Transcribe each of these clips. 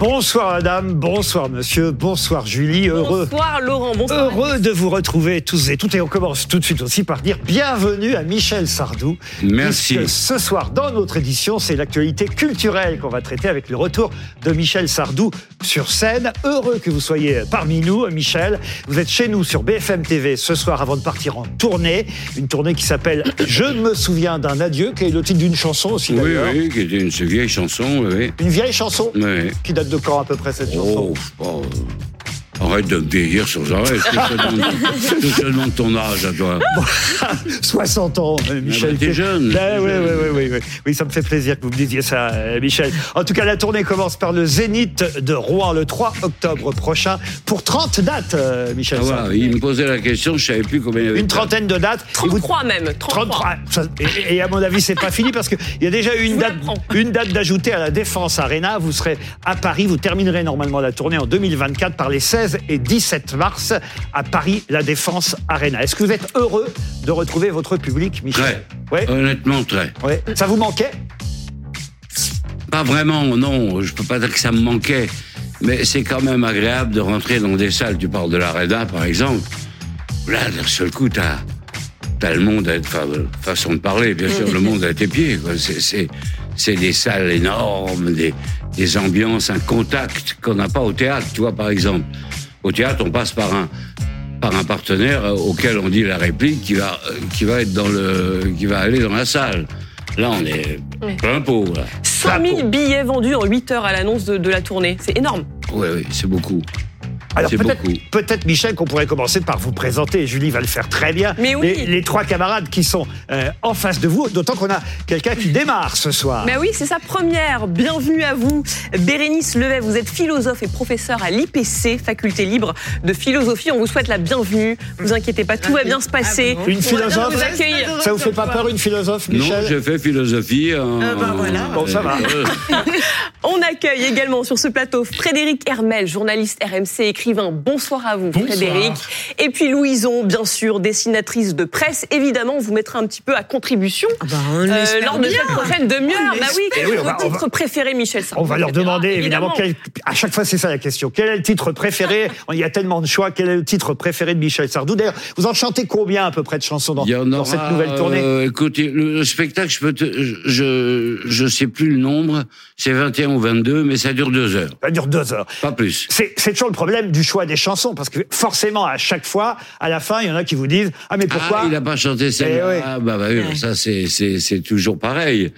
Bonsoir madame, bonsoir monsieur, bonsoir Julie, heureux. Bonsoir Laurent, bonsoir. Heureux de vous retrouver tous et toutes. Et on commence tout de suite aussi par dire bienvenue à Michel Sardou. Merci. Ce soir, dans notre édition, c'est l'actualité culturelle qu'on va traiter avec le retour de Michel Sardou sur scène. Heureux que vous soyez parmi nous, Michel. Vous êtes chez nous sur BFM TV ce soir avant de partir en tournée. Une tournée qui s'appelle Je me souviens d'un adieu, qui est le titre d'une chanson aussi Oui, d'ailleurs. oui, qui était une vieille chanson, oui. Une vieille chanson oui. qui date de quand à peu près cette chanson Oh, oh, arrête de me vieillir sans arrêt. Je te demande- ton âge à toi. 60 ans, euh, Michel. bah, t'es jeune, Ben, oui, oui, oui, oui, oui. Oui, ça me fait plaisir que vous me disiez ça, euh, Michel. En tout cas, la tournée commence par le Zénith de Rouen le 3 octobre prochain pour 30 dates, euh, Michel. Ah, il me posait la question, je savais plus combien il y avait. Une trentaine de dates. Et vous- 33 même, 33. 33. Ça- Et, et à mon avis, c'est pas fini parce qu'il y a déjà eu une date, une date d'ajoutée à la Défense Arena. Vous serez à Paris. Vous terminerez normalement la tournée en 2024 par les 16 et 17 mars à Paris, la Défense Arena. Est-ce que vous êtes heureux de retrouver votre public, Michel Très. Ouais. Honnêtement, très. Ouais. Ça vous manquait Pas vraiment, non. Je peux pas dire que ça me manquait. Mais c'est quand même agréable de rentrer dans des salles. Tu parles de l'Arena, par exemple. Là, d'un seul coup, t'as as le monde à enfin, façon de parler, bien sûr, le monde à tes pieds. c'est des salles énormes, des, des ambiances, un contact qu'on n'a pas au théâtre, tu vois, par exemple. Au théâtre, on passe par un par un partenaire euh, auquel on dit la réplique qui va euh, qui va être dans le qui va aller dans la salle. Là, on est Oui. plein pot. Là. 100 000 billets vendus en 8 heures à l'annonce de, de la tournée. C'est énorme. Oui, oui, c'est beaucoup. Alors peut-être, beaucoup. peut-être Michel qu'on pourrait commencer par vous présenter. Julie va le faire très bien. Mais oui. Les, les trois camarades qui sont euh, en face de vous, d'autant qu'on a quelqu'un qui démarre ce soir. Mais oui, c'est sa première. Bienvenue à vous. Bérénice Levet, vous êtes philosophe et professeur à l'IPC, faculté libre de philosophie. On vous souhaite la bienvenue. Vous inquiétez pas, tout va bien se passer. Une On va bien philosophe vous accueillir. Ça vous fait pas peur une philosophe, Michel non, j'ai fait philosophie. En... ben voilà. Bon, ça va. Euh, On accueille également sur ce plateau Frédéric Hermel, journaliste RMC, écrivain. Bonsoir à vous, Frédéric. Et puis Louison, bien sûr, dessinatrice de presse. Évidemment, on vous mettra un petit peu à contribution bah, on euh, lors de bien. cette prochaine demi-heure. Bah oui, quel Eh oui, est va- votre va- titre préféré, Michel Sardou On va leur demander évidemment, quel, à chaque fois c'est ça la question. Quel est le titre préféré? Il y a tellement de choix. Quel est le titre préféré de Michel Sardou? D'ailleurs, vous en chantez combien à peu près de chansons dans, cette nouvelle tournée? euh, écoutez, le, le spectacle, je peux te, je, je sais plus le nombre, c'est 21 ou 22, mais ça dure deux heures, Ça dure deux heures. pas plus. C'est toujours le problème du choix des chansons, parce que forcément, à chaque fois, à la fin, il y en a qui vous disent Ah, mais pourquoi Ah, il a pas chanté celle-là. Eh oui. Ah, bah, bah oui, ça c'est toujours pareil.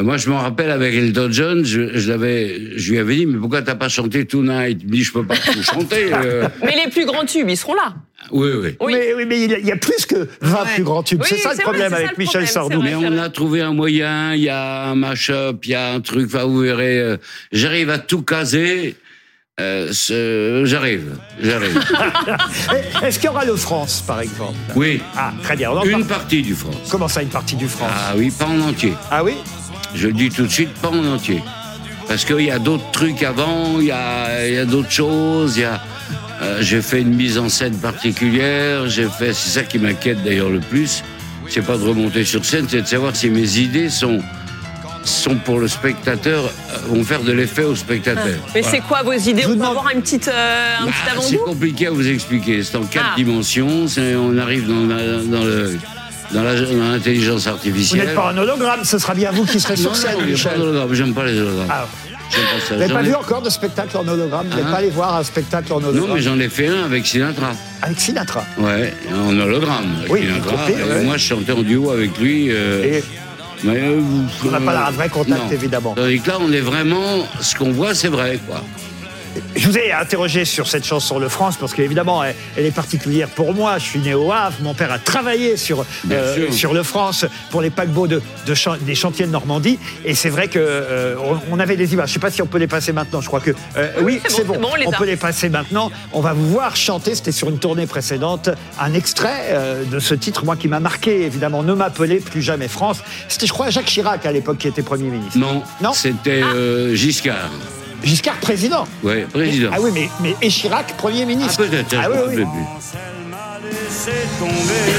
Moi, je me rappelle avec Elton John, je, je l'avais, je lui avais dit, mais pourquoi t'as pas chanté Tonight? Il me dit, je peux pas tout chanter. euh. Mais les plus grands tubes, ils seront là. Oui, oui. Oui. Mais, oui, mais il y a- plus que 20 Ouais. plus grands tubes. Oui, c'est ça le problème vrai, avec ça Michel problème, Sardou. Mais on a trouvé un moyen, il y a un mash-up, il y a un truc, enfin, vous verrez, euh, j'arrive à tout caser. Euh, ce- j'arrive, j'arrive. Est-ce qu'il y aura le France, par exemple? Oui, Ah, très bien. Une parle. partie du France. Comment ça, une partie du France? Ah oui, pas en entier. Ah oui? Je le dis tout de suite, pas en entier. Parce qu'il y a d'autres trucs avant, il y a, il y a d'autres choses, il y a... euh, j'ai fait une mise en scène particulière, j'ai fait... C'est ça qui m'inquiète d'ailleurs le plus. C'est pas de remonter sur scène, c'est de savoir si mes idées sont, sont pour le spectateur, euh, vont faire de l'effet au spectateur. Mais Voilà. c'est quoi vos idées Je vous On peut demande- avoir une petite, euh, un petit Bah, c'est avant-goût compliqué à vous expliquer. C'est en quatre Ah. dimensions. c'est- On arrive dans, le l'intelligence Vous artificielle. n'êtes pas un hologramme, ce sera bien vous qui serez Non, sur non, scène, y a pas. J'aime pas les hologrammes. Ah, J'aime pas ça. vous n'avez pas ai- vu encore de spectacle en hologramme Vous n'êtes Hein pas allé voir un spectacle en hologramme Non, mais j'en ai fait un avec Sinatra. Avec Sinatra. Ouais, en hologramme. Oui, Sinatra. vous ouais. Moi, je chantais en duo avec lui. euh, Et mais, euh, on n'a pas un vrai contact, non. évidemment. Tandis que là, on est vraiment. Ce qu'on voit, c'est vrai, quoi. Je vous ai interrogé sur cette chanson Le France parce qu'évidemment elle, elle est particulière pour moi. Je suis né au Havre, mon père a travaillé sur euh, sur Le France pour les paquebots de, de chan- des chantiers de Normandie et c'est vrai que euh, on, on avait des images. Je sais pas si on peut les passer maintenant. Je crois que euh, oui, c'est bon, bon. c'est bon, on peut les passer maintenant. On va vous voir chanter. C'était sur une tournée précédente. Un extrait euh, de ce titre, moi qui m'a marqué évidemment. Ne m'appelez plus jamais France. C'était je crois Jacques Chirac à l'époque qui était premier ministre. Non, Non. c'était euh, Giscard. Giscard président. Ouais, président. Ah oui, mais, mais et Chirac premier Ah, ministre. peut-être, Ah oui, oui. rappelle plus. Elle m'a laissé tomber.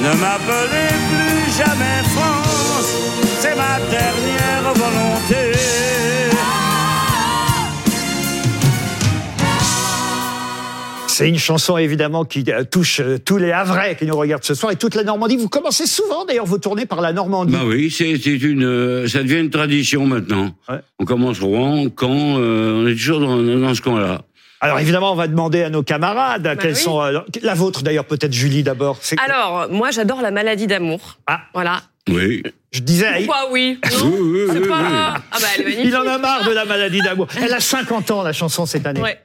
Ne m'appelez plus jamais France, c'est ma dernière volonté. C'est une chanson évidemment qui euh, touche euh, tous les Havrais qui nous regardent ce soir et toute la Normandie. Vous commencez souvent d'ailleurs vos tournées par la Normandie. Bah oui, c'est une, euh, ça devient une tradition maintenant. Ouais. On commence Rouen, Caen, euh, on est toujours dans, dans ce coin-là. Alors évidemment, on va demander à nos camarades quelles Bah oui. sont euh, la vôtre d'ailleurs peut-être Julie d'abord. Alors, moi, j'adore la maladie d'amour. Ah. Voilà. Oui. Je disais, Pourquoi oui Oui, Non oui, C'est oui, pas... oui. Ah bah, elle est magnifique. il en a marre de la maladie d'amour. Elle a 50 ans la chanson cette année. Ouais.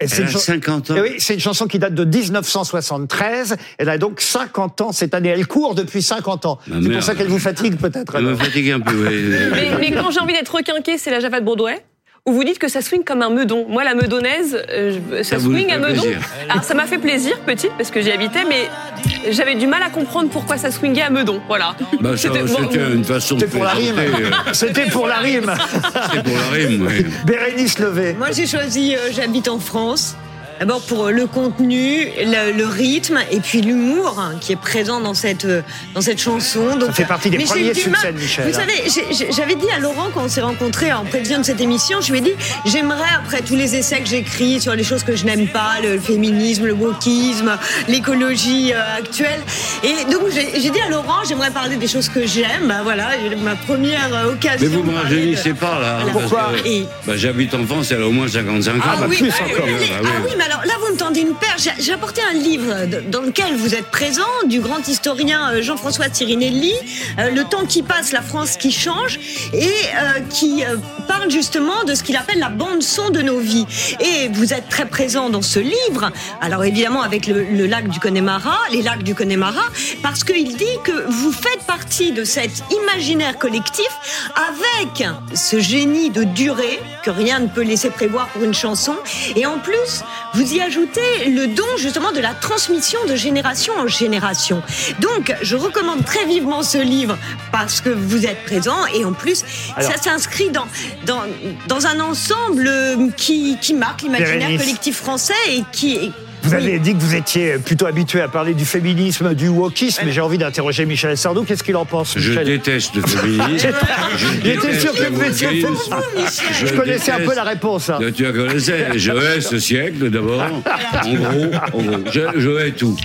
Et c'est Elle une a chan- 50 ans. Eh oui, c'est une chanson qui date de 1973. Elle a donc 50 ans cette année. Elle court depuis 50 ans. Ah, c'est pour ça qu'elle vous fatigue peut-être. Ça me fatigue un peu. oui. Mais, mais quand j'ai envie d'être requinqué, c'est la Java de Broadway. Où vous dites que ça swing comme un meudon. Moi, la meudonnaise, euh, ça, swing à meudon. plaisir. Alors, ça m'a fait plaisir, petite, parce que j'y habitais, mais j'avais du mal à comprendre pourquoi ça swingait à meudon. Voilà. Bah, C'était- bon, C'était une façon de C'était pour la rime. C'était pour la rime. C'était pour la rime, oui. Bérénice Levé. Moi, j'ai choisi euh, J'habite en France. D'abord pour euh, le contenu, le, le rythme et puis l'humour qui est présent dans cette euh, dans cette chanson. Donc, Ça fait partie des premiers succès de Michel, Vous hein. savez, j'avais dit à Laurent quand on s'est rencontrés en prévision de cette émission, je lui ai dit j'aimerais après tous les essais que j'écris sur les choses que je n'aime pas, le féminisme, le wokisme, l'écologie euh, actuelle. Et donc j'ai dit à Laurent j'aimerais parler des choses que j'aime. Bah voilà, ma première occasion. Mais vous me de- pas, là. hein, Voilà. Et- bah, J'habite en France, elle a au moins 55 ans. Ah, bah, oui, plus bah, encore. oui, Ah, ah oui. Alors là, vous me tendez une perche. J'ai- apporté un livre dans lequel vous êtes présent, du grand historien euh, Jean-François Tirinelli, euh, Le temps qui passe, la France qui change, et euh, qui parle justement de ce qu'il appelle la bande-son de nos vies. Et vous êtes très présent dans ce livre, alors évidemment avec le, le lac du Connemara, les lacs du Connemara, parce qu'il dit que vous faites partie de cet imaginaire collectif avec ce génie de durée que rien ne peut laisser prévoir pour une chanson. Et en plus, vous y ajoutez le don justement de la transmission de génération en génération. Donc, je recommande très vivement ce livre parce que vous êtes présent et en plus, Alors- ça s'inscrit dans, dans, dans un ensemble qui, qui marque l'imaginaire collectif français et qui... Vous Oui. avez dit que vous étiez plutôt habitué à parler du féminisme, du wokisme, mais j'ai envie d'interroger Michel Sardou. Qu'est-ce qu'il en pense, Je déteste le féminisme. Je J'étais sûr que vous étiez wokisme. Je connaissais un peu la réponse. hein. Tu la connaissais. Je hais ce siècle d'abord. En gros, en gros. Je, je hais tout.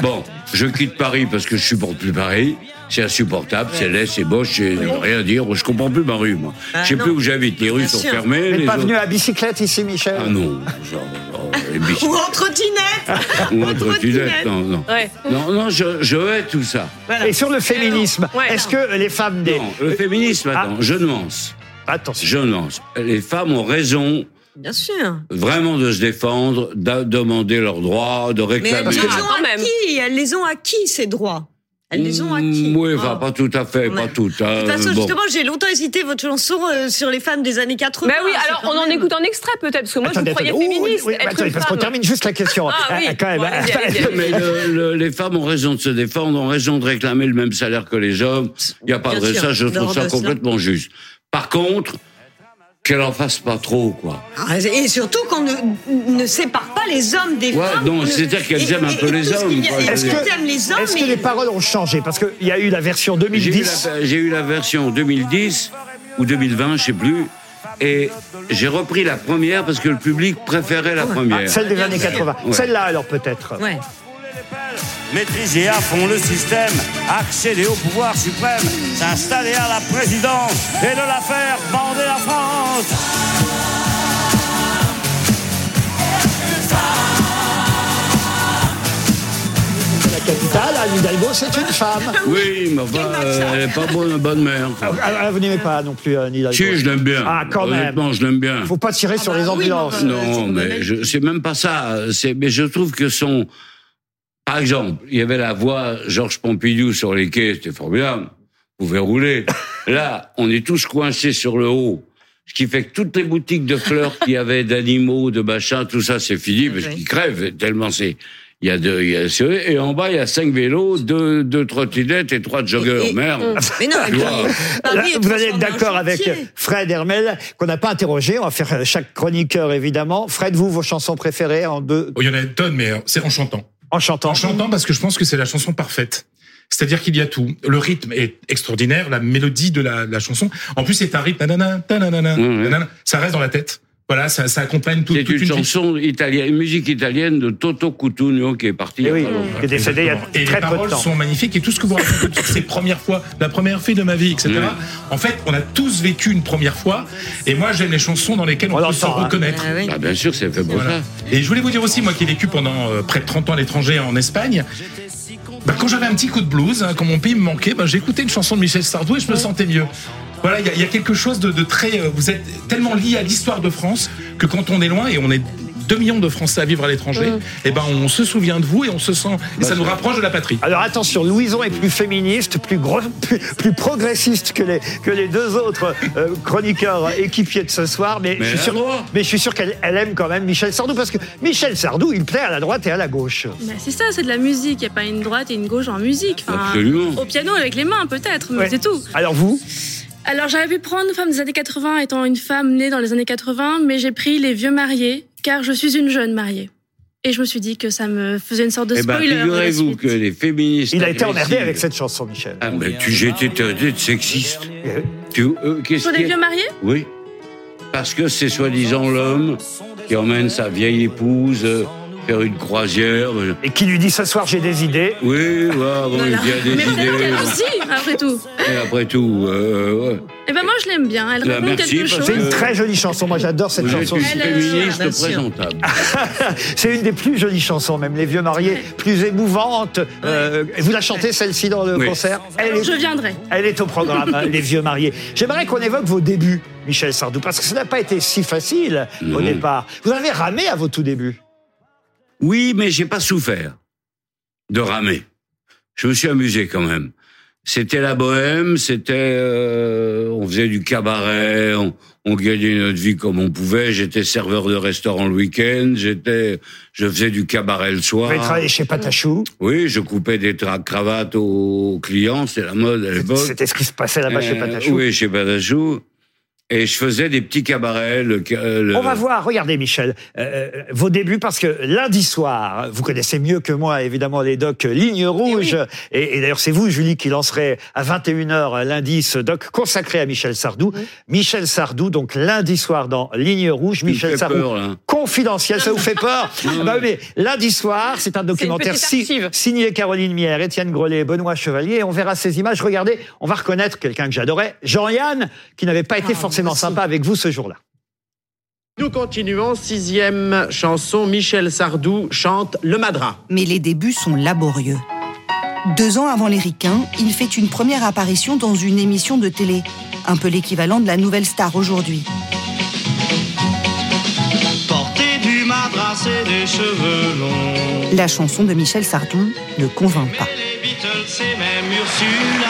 Bon, je quitte Paris parce que je supporte plus Paris. C'est insupportable, c'est laid, c'est moche, c'est rien à dire. Je comprends plus ma rue, moi. Je sais plus où j'habite. Les rues Bien sont sûr. fermées. Vous n'êtes pas autres- venu à bicyclette ici, Michel Ah non, genre. Ou en trottinette Ou en trottinette, non, non. Ouais. Non, non, je, je hais tout ça. Et sur le féminisme, Ouais, est-ce que les femmes des... Non, le féminisme, Ah. attends, je nuance. Attention. Je nuance. Les femmes ont raison Bien sûr. vraiment de se défendre, de demander leurs droits, de Mais elles réclamer. les Ah, ont même. acquis, elles les ont acquis, ces droits. Elles les ont acquis. Mm, Oui, enfin, Oh. pas tout à fait, pas toutes. hein, De toute façon, bon. justement, j'ai longtemps hésité votre chanson euh, sur les femmes des années 80. Bah oui, c'est alors on en écoute un extrait peut-être, parce que moi je vous croyais féministe. oui, être attendez, parce qu'on termine juste la question. Ah oui. Quand même. Bon, allez-y, allez-y. Mais le- le- les femmes ont raison de se défendre, ont raison de réclamer le même salaire que les hommes. Il n'y a pas Bien de sûr, ça, je trouve ça complètement juste. Par contre, qu'elle en fasse pas trop, quoi. Ah, Et surtout qu'on ne, ne sépare pas les hommes des Ouais, femmes. non, c'est-à-dire qu'elles aiment un peu les hommes, Est-ce aiment les hommes Est-ce que mais- les paroles ont changé? Parce qu'il y a eu la version J'ai eu, 2010. la, j'ai eu la version 2010 ou 2020, je sais plus. Et j'ai repris la première parce que le public préférait la Ah, première. celle des années 80. Ouais. Celle-là, alors, peut-être. Ouais. Maîtriser à fond le système, accéder au pouvoir suprême, s'installer à la présidence et de la faire bander la France. La capitale, Anne Hidalgo, c'est une femme. Oui, mais enfin, euh, elle n'est pas bonne, bonne mère. quoi. Ah, ah, vous n'aimez pas non plus Anne Hidalgo Si, je l'aime bien. Ah, quand même. Honnêtement, je l'aime bien. Faut pas tirer sur les ambulances. Non, mais je- c'est même pas ça. Mais je trouve que son, par exemple, il y avait la voix Georges Pompidou sur les quais, c'était formidable. Vous pouvez rouler. Là, on est tous coincés sur le haut. Ce qui fait que toutes les boutiques de fleurs qu'il y avait, d'animaux, de machins, tout ça, c'est fini parce qu'ils crèvent tellement c'est. Il y a deux, il y a, et en bas, il y a cinq vélos, deux, deux trottinettes et trois joggers. Et- et- Merde. Mais non, Là, vous allez être d'accord avec. Fred Hermel, qu'on n'a pas interrogé. On va faire chaque chroniqueur, évidemment. Fred, vous, vos chansons préférées en deux, Oh, il y en a une tonne, mais euh, c'est en chantant. En chantant. En chantant parce que je pense que c'est la chanson parfaite. C'est-à-dire qu'il y a tout. Le rythme est extraordinaire, la mélodie de la, la chanson. En plus, c'est un rythme. nanana, Ouais, ouais. nanana. Ça reste dans la tête. Voilà, ça, ça accompagne tout, C'est toute une une chanson italienne, une musique italienne de Toto Cutugno qui est parti. Eh oui, pas longtemps. qui est décédé il y a Et très les peu de paroles temps. sont magnifiques et tout ce que vous racontez sur ces premières fois, la première fille de ma vie, etc. Oui. En fait, on a tous vécu une première fois. Et moi, j'aime les chansons dans lesquelles on, On peut s'en l'entend, hein. reconnaître. Oui. Ah, bien sûr, c'est fait pour Voilà. ça. Et je voulais vous dire aussi, moi qui ai vécu pendant euh, près de 30 ans à l'étranger en Espagne, bah, quand j'avais un petit coup de blues, hein, quand mon pays me manquait, bah, j'écoutais une chanson de Michel Sardou et je me sentais mieux. Voilà, il y, a- il y a quelque chose de, de très. euh, vous êtes tellement lié à l'histoire de France que quand on est loin et on est 2 millions de Français à vivre à l'étranger, et ben on se souvient de vous et on se sent et ça nous rapproche de la patrie. Alors attention, Louison est plus féministe, plus, gros, plus, plus progressiste que les, que les deux autres euh, chroniqueurs équipiers de ce soir, mais, Mais je suis sûr, mais je suis sûr qu'elle elle aime quand même Michel Sardou, parce que Michel Sardou, il plaît à la droite et à la gauche. Bah, c'est ça, c'est de la musique. Il n'y a pas une droite et une gauche en musique. Enfin, Absolument. Au piano avec les mains peut-être, mais Ouais. c'est tout. Alors vous? Alors j'avais pu prendre Femme des années 80 étant une femme née dans les années 80, mais j'ai pris Les Vieux Mariés car je suis une jeune mariée. Et je me suis dit que ça me faisait une sorte de Eh ben, spoiler. de la figurez-vous que les féministes. Il a été emmerdé avec cette chanson, Michel. Ah, mais tu, j'ai été de sexiste. Tu, euh, qu'est-ce Sur les vieux mariés Oui. Parce que c'est soi-disant l'homme qui emmène sa vieille épouse euh, faire une croisière. euh, Et qui lui dit ce soir j'ai des idées. Oui, ouais, bon, Voilà. il y a des Mais idées. qu'elle aussi, après tout. Et après tout, euh, ouais. Eh ben moi je l'aime bien. Elle Bah, raconte merci, quelque chose. C'est une très jolie chanson, moi j'adore cette vous êtes chanson. une Elle, féministe présentable. C'est une des plus jolies chansons, même les vieux mariés, plus émouvante. Euh, vous la chantez celle-ci dans le Oui. concert elle est, je viendrai. elle est au programme, hein, les vieux mariés. J'aimerais qu'on évoque vos débuts, Michel Sardou, parce que ça n'a pas été si facile au départ. Vous avez ramé à vos tout débuts. Oui, mais j'ai pas souffert de ramer. Je me suis amusé quand même. C'était la bohème, c'était, euh, on faisait du cabaret, on, on gagnait notre vie comme on pouvait. J'étais serveur de restaurant le week-end, j'étais, je faisais du cabaret le soir. Vous avez travaillé chez Patachou. Oui, je coupais des cravates aux clients, c'était la mode à l'époque. C'était ce qui se passait là-bas chez Euh, Patachou. Oui, chez Patachou. Et je faisais des petits cabarets. Le, le- On va voir, regardez Michel, euh, vos débuts, parce que lundi soir, vous connaissez mieux que moi évidemment les docs Ligne Rouge, et, et d'ailleurs c'est vous Julie qui lancerez à 21h lundi ce doc consacré à Michel Sardou. Michel Sardou, donc lundi soir dans Ligne Rouge, Michel Sardou. peur, là. Confidentiel, ça vous fait peur? Ah bah oui, mais lundi soir, c'est un documentaire si- signé Caroline Mière, Étienne Grelet, Benoît Chevalier. Et on verra ces images. Regardez, on va reconnaître quelqu'un que j'adorais, Jean-Yann, qui n'avait pas été forcément sympa avec vous ce jour-là. Nous continuons, sixième chanson, Michel Sardou chante Le Madras. mais les débuts sont laborieux. Deux ans avant les Ricains, il fait une première apparition dans une émission de télé, un peu l'équivalent de la nouvelle star aujourd'hui. Porter du madras et des cheveux longs. La chanson de Michel Sardou ne convainc pas. Les Beatles et même Ursula.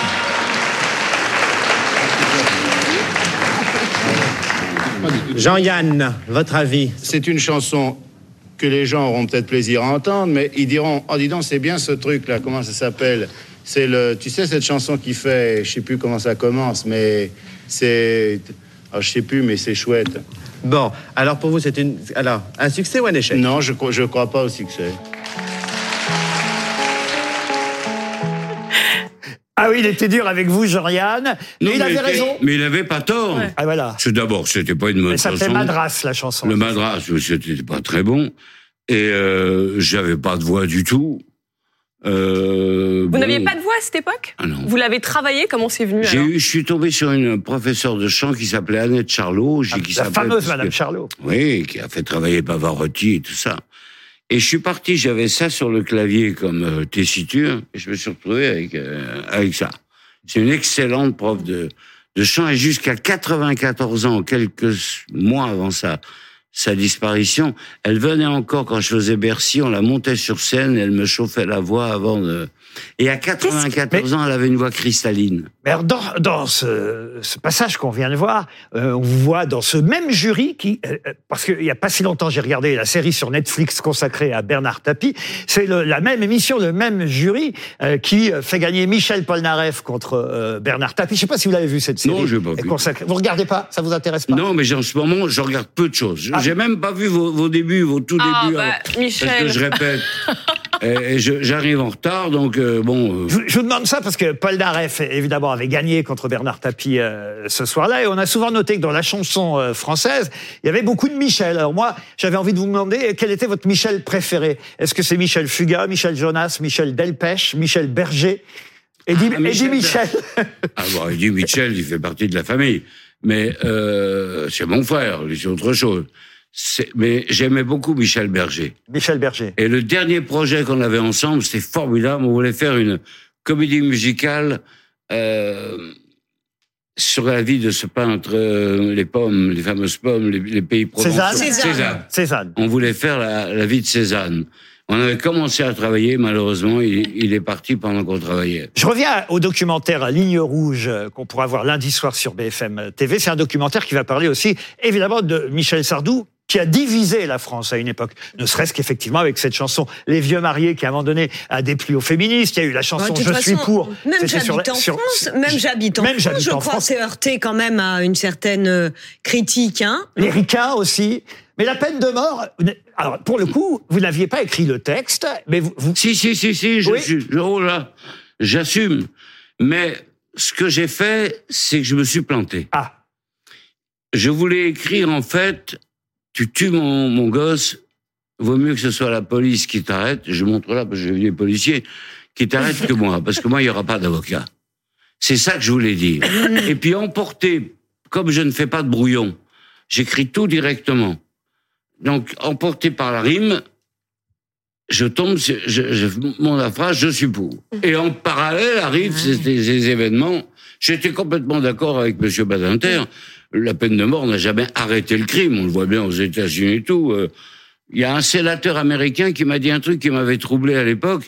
Jean-Yann, votre avis C'est une chanson que les gens auront peut-être plaisir à entendre, mais ils diront Oh, dis donc, c'est bien ce truc-là, comment ça s'appelle? C'est le. Tu sais, cette chanson qui fait. Je sais plus comment ça commence, mais c'est. Oh, je sais plus, mais c'est chouette. Bon, alors pour vous, c'est une... Alors, un succès ou un échec? Non, je, je crois pas au succès. Ah oui, il était dur avec vous, Jean-Yann. Mais il avait était- raison. Mais il avait pas tort. Ah voilà. C'est d'abord, c'était pas une bonne Elle s'appelait chanson. Madras, la chanson. Le Madras, c'était pas très bon. Et euh, j'avais pas de voix du tout. Euh, Vous bon, n'aviez pas de voix à cette époque Ah non. Vous l'avez travaillé Comment c'est venu J'ai alors eu, je suis tombé sur une professeure de chant qui s'appelait Annette Charlot. qui La fameuse Madame que- Charlot. Oui, qui a fait travailler Pavarotti et tout ça. Et je suis parti, j'avais ça sur le clavier comme euh, tessiture, et je me suis retrouvé avec, euh, avec ça. C'est une excellente prof de, de chant, et jusqu'à 94 ans, quelques mois avant ça, sa disparition, elle venait encore quand je faisais Bercy, on la montait sur scène, elle me chauffait la voix avant de... Et à 94 ans, elle avait une voix cristalline. Mais alors, dans, dans ce, ce passage qu'on vient de voir, euh, on vous voit dans ce même jury qui, euh, euh, parce qu'il n'y a pas si longtemps, j'ai regardé la série sur Netflix consacrée à Bernard Tapie. C'est la même émission, le même jury euh, qui fait gagner Michel Polnareff contre euh, Bernard Tapie. Je ne sais pas si vous l'avez vu cette série. Non, j'ai pas vu. consacrée- Vous regardez pas Ça vous intéresse pas? Non, mais en ce moment, je regarde peu de choses. Ah. J'ai même pas vu vos, vos débuts, vos tout Ah, débuts. bah, alors, Parce Michel. que je répète. et, j'arrive en retard, donc euh, bon. euh, Je, je vous demande ça parce que Paul Naref, évidemment, avait gagné contre Bernard Tapie euh, ce soir-là. Et on a souvent noté que dans la chanson euh, française, il y avait beaucoup de Michel. Alors moi, j'avais envie de vous demander quel était votre Michel préféré? Est-ce que c'est Michel Fugain, Michel Jonas, Michel Delpech, Michel Berger? Eddie, Ah, Michel Eddie Michel. Ah bon, Eddie Mitchell, il fait partie de la famille. Mais c'est mon frère, c'est autre chose. Mais j'aimais beaucoup Michel Berger. Michel Berger. Et le dernier projet qu'on avait ensemble, c'était formidable. On voulait faire une comédie musicale euh, sur la vie de ce peintre, euh, les pommes, les fameuses pommes, les, les pays provençaux. Cézanne Cézanne. Cézanne. On voulait faire la, la vie de Cézanne. On avait commencé à travailler, malheureusement, il, il est parti pendant qu'on travaillait. Je reviens au documentaire Ligne Rouge euh, qu'on pourra voir lundi soir sur BFM TV. C'est un documentaire qui va parler aussi, évidemment, de Michel Sardou, qui a divisé la France à une époque. Ne serait-ce qu'effectivement avec cette chanson Les Vieux Mariés, qui à un moment donné a déplu aux féministes. Il y a eu la chanson toute Je suis façon, pour. Même j'habite en sur- France, même j'habite en France, je en crois, c'est heurté quand même à une certaine euh, critique. Hein. Les ricains aussi. Mais la peine de mort, alors pour le coup, vous n'aviez pas écrit le texte, mais vous... vous- Si, si, si, si, je Oui. suis, je- oh j'assume. Mais ce que j'ai fait, c'est que je me suis planté. Ah, Je voulais écrire, en fait, tu tues mon, mon gosse, vaut mieux que ce soit la police qui t'arrête, je montre là, parce que j'ai vu des policiers, qui t'arrêtent que moi, parce que moi, il n'y aura pas d'avocat. C'est ça que je voulais dire. Et puis emporter, comme je ne fais pas de brouillon, j'écris tout directement. Donc, emporté par la rime, je tombe, sur- je, je monte la phrase, je suis pour. Et en parallèle arrivent ces, ces- ces événements. J'étais complètement d'accord avec Monsieur Badinter. La peine de mort n'a jamais arrêté le crime. On le voit bien aux États-Unis et tout. Euh, Il y a un sénateur américain qui m'a dit un truc qui m'avait troublé à l'époque.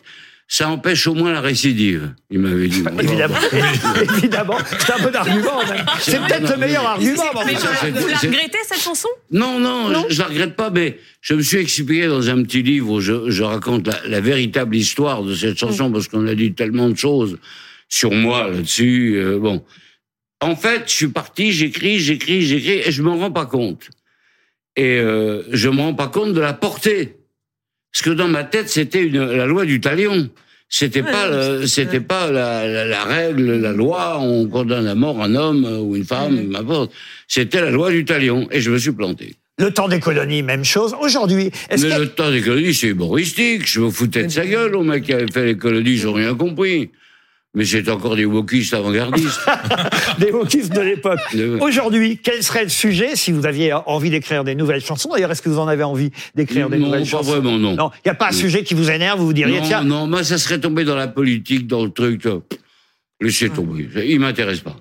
Ça empêche au moins la récidive. Il m'avait dit. évidemment. évidemment. C'est un bon argument, même. C'est peut-être le meilleur argument. mais vous la regrettez cette chanson? Non, non, Non je, je la regrette pas, mais je me suis expliqué dans un petit livre où je, je raconte la, la véritable histoire de cette chanson parce qu'on a dit tellement de choses sur moi là-dessus. euh, bon, en fait, je suis parti, j'écris, j'écris, j'écris, et je me rends pas compte. Et euh, je me rends pas compte de la portée, parce que dans ma tête, c'était une- la loi du talion. C'était pas, c'était pas la, la- la règle, la loi. On condamne à mort un homme ou une femme, n'importe. C'était la loi du talion, et je me suis planté. Le temps des colonies, même chose. Aujourd'hui, est-ce Mais que le temps des colonies, c'est humoristique. Je me foutais de sa gueule au mec qui avait fait les colonies, ils ont rien compris. Mais c'est encore des wokistes avant-gardistes. des wokistes de l'époque. De- Aujourd'hui, quel serait le sujet si vous aviez envie d'écrire des nouvelles chansons? D'ailleurs, est-ce que vous en avez envie d'écrire des Non, nouvelles pas chansons? vraiment, non. Non, il n'y a pas un sujet qui vous énerve, vous vous diriez, non, tiens, non, moi, ça serait tombé dans la politique, dans le truc. Laissez tomber. Il m'intéresse pas.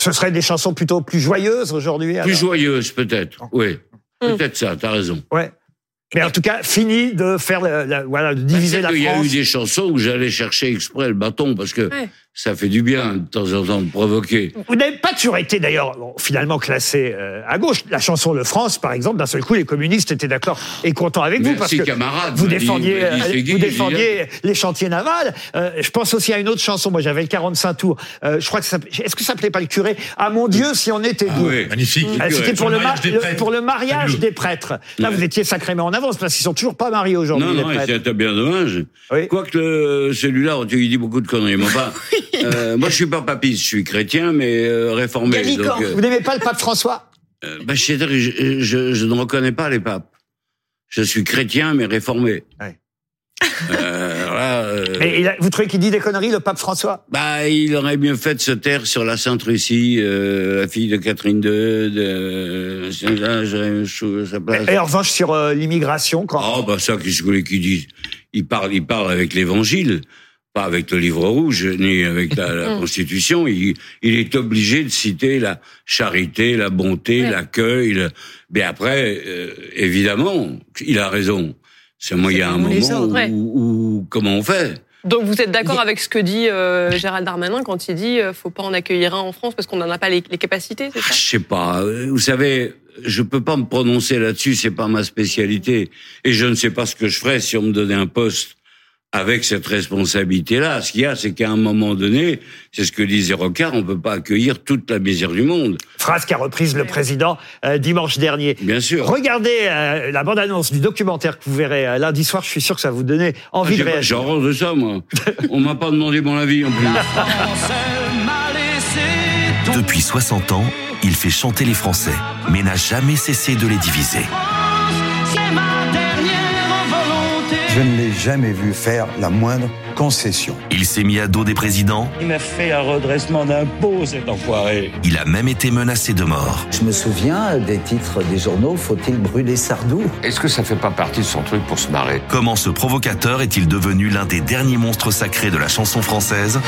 ce serait des chansons plutôt plus joyeuses aujourd'hui. Plus alors? joyeuse, peut-être. Oui. Peut-être ça, t'as raison. Ouais. Mais en tout cas, fini de faire, la- la- voilà, de diviser la Il y a eu France. des chansons où j'allais chercher exprès le bâton parce que Ouais. Ça fait du bien de temps en temps de provoquer. Vous n'avez pas toujours été d'ailleurs bon, finalement classé euh, à gauche. La chanson Le France, par exemple, d'un seul coup, les communistes étaient d'accord et contents avec vous parce que vous dit- défendiez, dit, euh, vous défendiez les chantiers navals. Euh, je pense aussi à une autre chanson. Moi, j'avais le 45 tours. Euh, je crois que ça, est-ce que ça s'appelait pas le curé? Ah mon Dieu, si on était Ah deux. oui. Magnifique. Ah, C'était pour le, mariage ma- des le- prêtres. pour le mariage Fabuleux. des prêtres. Là, Ouais. vous étiez sacrément en avance parce qu'ils sont toujours pas mariés aujourd'hui. Non, les non, c'était bien dommage. Oui. Quoique le- celui-là, tu dis beaucoup de conneries. Mais enfin, euh, moi, je suis pas papiste, je suis chrétien, mais euh, réformé. Donc, euh, Vous n'aimez pas le pape François? Euh, bah, que je, je, je ne reconnais pas les papes. Je suis chrétien, mais réformé. Ouais. Euh, euh, Mais a- vous trouvez qu'il dit des conneries, le pape François? Bah, il aurait mieux fait de se taire sur la Sainte Russie, euh, la fille de Catherine II, de Là, j'aurais chou- sa place. Et en revanche, sur euh, l'immigration, quand. Oh, bah ça, qu'est-ce que je voulais qu'il dise? Il parle, il parle avec l'Évangile, pas avec le livre rouge, ni avec la, la Constitution. Il, il est obligé de citer la charité, la bonté, Ouais. l'accueil. le- Mais après, euh, évidemment, il a raison. C'est moi, il y a un moment autres, où, ouais. où- comment on fait? Donc vous êtes d'accord avec ce que dit euh, Gérald Darmanin quand il dit euh, faut pas en accueillir un en France parce qu'on n'en a pas les, les capacités, c'est Ah, ça Je sais pas. euh, Vous savez, je peux pas me prononcer là-dessus. C'est pas ma spécialité. Et je ne sais pas ce que je ferais si on me donnait un poste avec cette responsabilité-là. Ce qu'il y a, c'est qu'à un moment donné, c'est ce que disait Rocard, on peut pas accueillir toute la misère du monde. Phrase qu'a reprise le président euh, dimanche dernier. Bien sûr. Regardez euh, la bande-annonce du documentaire que vous verrez euh, lundi soir. Je suis sûr que ça va vous donner envie Ah, de réagir. J'ai de ça, moi. on m'a pas demandé mon avis en plus. Depuis 60 ans, il fait chanter les Français, mais n'a jamais cessé de les diviser. Je ne l'ai jamais vu faire la moindre concession. Il s'est mis à dos des présidents, Il m'a fait un redressement d'impôt, cet enfoiré. il a même été menacé de mort. Je me souviens des titres des journaux Faut-il brûler Sardou? Est-ce que ça fait pas partie de son truc pour se marrer? Comment ce provocateur est-il devenu l'un des derniers monstres sacrés de la chanson française?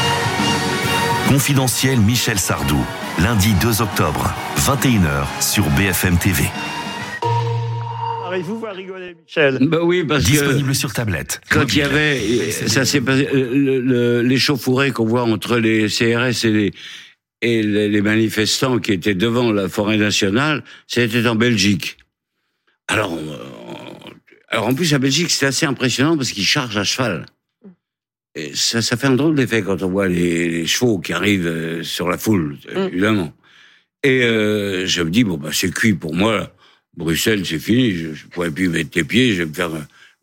Confidentiel Michel Sardou, lundi 2 octobre, 21h sur BFM TV. Arrivez-vous à rigoler, Michel Bah oui, parce que Disponible sur tablette. quand il y avait, ça s'est passé, euh, le- le- l'échauffourée qu'on voit entre les CRS et les, et les les manifestants qui étaient devant la forêt nationale, c'était en Belgique. Alors, on- alors en plus à Belgique, c'est assez impressionnant parce qu'ils chargent à cheval. Et ça, ça fait un drôle d'effet quand on voit les, les chevaux qui arrivent euh, sur la foule, Mm. évidemment. Et euh, je me dis bon bah c'est cuit pour moi. Bruxelles, c'est fini. Je, je pourrais plus mettre les pieds. Je vais me faire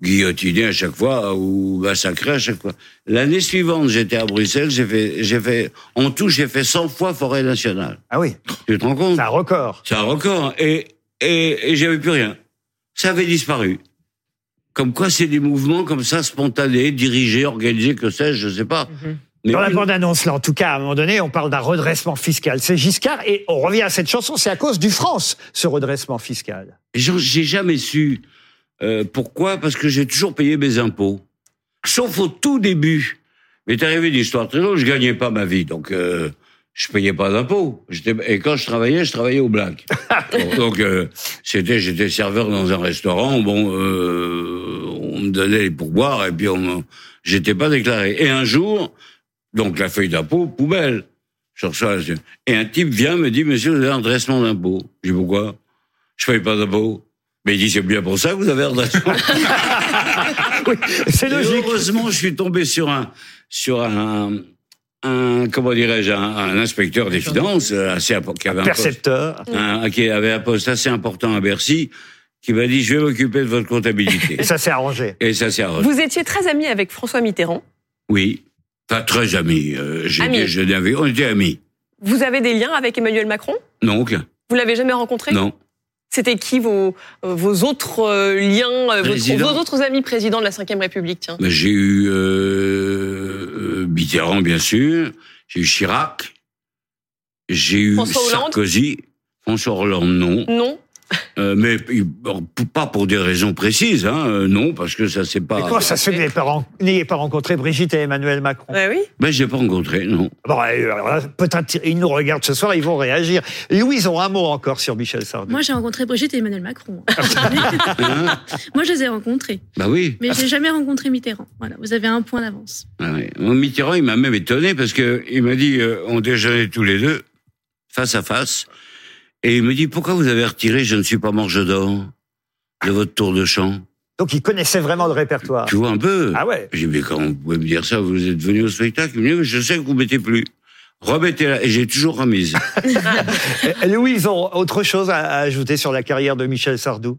guillotiner à chaque fois ou massacrer à chaque fois. L'année suivante, j'étais à Bruxelles. J'ai fait, j'ai fait, en tout, j'ai fait 100 fois forêt nationale. Ah oui, Tu te rends compte? C'est un record. C'est un record. Et et, et j'avais plus rien. Ça avait disparu. Comme quoi, c'est des mouvements comme ça, spontanés, dirigés, organisés, que sais-je, je sais pas. Mais Dans la bande-annonce, là, en tout cas, à un moment donné, on parle d'un redressement fiscal. C'est Giscard, et on revient à cette chanson, c'est à cause du France, ce redressement fiscal. J'ai jamais su euh, pourquoi, parce que j'ai toujours payé mes impôts. Sauf au tout début. Mais t'es arrivé une histoire très longue, je gagnais pas ma vie, donc euh, je payais pas d'impôts. Et quand je travaillais, je travaillais au black. donc donc, euh, c'était, j'étais serveur dans un restaurant. Bon, euh, on me donnait les pourboires et puis on, j'étais pas déclaré. Et un jour, donc la feuille d'impôt poubelle. Je reçois la- et un type vient me dit Monsieur, vous avez un redressement d'impôt. Je dis pourquoi? Je paye pas d'impôt. Mais il dit c'est bien pour ça que vous avez un redressement. c'est Et logique. Heureusement, je suis tombé sur un sur un un comment dirais-je un, un inspecteur des finances euh, assez qui avait un poste, un- qui avait un poste assez important à Bercy, qui m'a dit je vais m'occuper de votre comptabilité. Et ça s'est arrangé. Et ça s'est arrangé. Vous étiez très ami avec François Mitterrand. Oui, pas très amis. Euh, J'ai Amis. déjeuné avec. On était amis. Vous avez des liens avec Emmanuel Macron? Non, aucun. Vous l'avez jamais rencontré? Non. C'était qui vos, vos autres euh, liens, euh, votre- Président. vos autres amis présidents de la Ve République tiens? Ben, J'ai eu euh, euh, Mitterrand, bien sûr. J'ai eu Chirac. J'ai eu François Hollande? Sarkozy. François Hollande, non. Non Euh, mais pas pour des raisons précises, hein. euh, non, parce que ça c'est pas. Et comment ça se fait que n'ayez pas, ren- n'ayez pas rencontré Brigitte et Emmanuel Macron? Oui. Ben j'ai pas rencontré, non. Bon, euh, alors là, peut-être ils nous regardent ce soir, ils vont réagir. Louise, ont un mot encore sur Michel Sardou. Moi, j'ai rencontré Brigitte et Emmanuel Macron. Hein Moi, je les ai rencontrés. bah oui. Mais j'ai jamais rencontré Mitterrand. Voilà, vous avez un point d'avance. Ah ouais. Mitterrand, il m'a même étonné parce que il m'a dit, euh, on déjeunait tous les deux, face à face, et il me dit, pourquoi vous avez retiré Je ne suis pas mort, je dors de votre tour de chant Donc il connaissait vraiment le répertoire. Tu vois un peu Ah ouais J'ai dit, mais comment vous pouvez me dire ça Vous êtes venu au spectacle Il me dit, mais je sais que vous mettez plus. Remettez-la. Et j'ai toujours remise. Euh, Louise, ont autre chose à, à ajouter sur la carrière de Michel Sardou?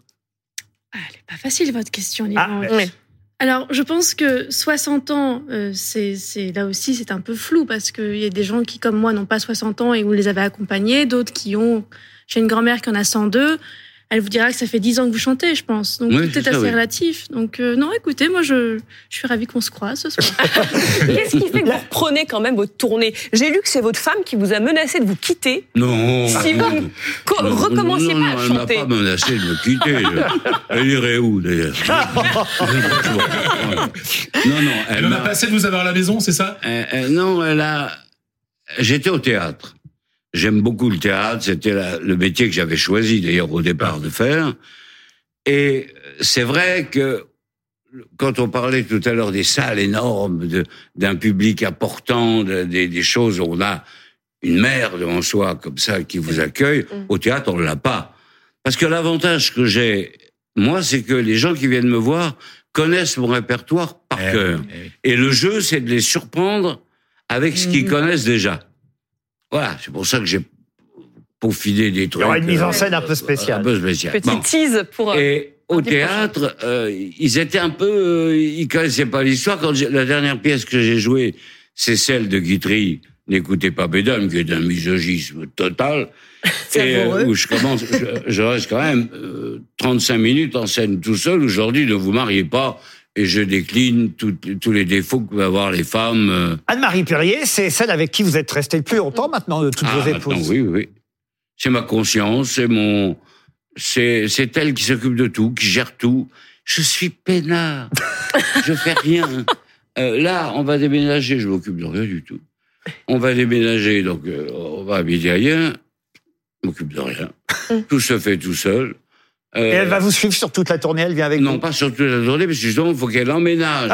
Pas facile, votre question, Ah, Alors, je pense que 60 ans, euh, c'est là aussi, c'est un peu flou parce qu'il y a des gens qui, comme moi, n'ont pas 60 ans et vous les avez accompagnés, d'autres qui ont. J'ai une grand-mère qui en a 102. Elle vous dira que ça fait 10 ans que vous chantez, je pense. Donc, Oui, tout c'est est ça, assez oui. relatif. Donc, euh, non, écoutez, moi, je, je suis ravie qu'on se croise ce soir. Qu'est-ce qui fait que vous reprenez quand même votre tournée? J'ai lu que c'est votre femme qui vous a menacé de vous quitter Non. si vous ne co- Non, recommenciez non, pas non, à Elle m'a chanter. pas menacé de me quitter. Elle irait où, d'ailleurs? Non, non, elle Elle en a m'a... passé de vous avoir à la maison, c'est ça? Euh, euh, non, elle a. J'étais au théâtre. J'aime beaucoup le théâtre. C'était le métier que j'avais choisi d'ailleurs au départ de faire. Et c'est vrai que quand on parlait tout à l'heure des salles énormes, d'un public important, de- des, des choses où on a une mère devant soi comme ça qui vous accueille, au théâtre on l'a pas. Parce que l'avantage que j'ai, moi, c'est que les gens qui viennent me voir connaissent mon répertoire par Eh cœur. oui, eh oui. Et le jeu, c'est de les surprendre avec ce qu'ils connaissent déjà. Voilà, c'est pour ça que j'ai peaufiné des Il trucs. y aura une mise en euh, scène un peu un spéciale. peu spécial. Petit Bon. tease pour. euh, Et au théâtre, euh, ils étaient un peu, euh, ils connaissaient pas l'histoire. Quand la dernière pièce que j'ai jouée, c'est celle de Guitry. N'écoutez pas Bédame, qui est un misogisme total. et euh, où je commence, je, je reste quand même euh, 35 minutes en scène tout seul. Aujourd'hui, ne vous mariez pas. Et je décline tout- tous les défauts que peuvent avoir les femmes. euh, Anne-Marie Perrier, c'est celle avec qui vous êtes resté le plus longtemps maintenant de toutes ah, vos épouses? oui, oui, oui. C'est ma conscience, c'est mon, c'est, c'est elle qui s'occupe de tout, qui gère tout. Je suis peinard. je fais rien. Euh, là, on va déménager, je m'occupe de rien du tout. On va déménager, donc euh, on va habiter ailleurs. Je m'occupe de rien. tout se fait tout seul. Euh, Et elle va vous suivre sur toute la tournée, elle vient avec non, vous pas sur toute la journée, parce que justement, il faut qu'elle emménage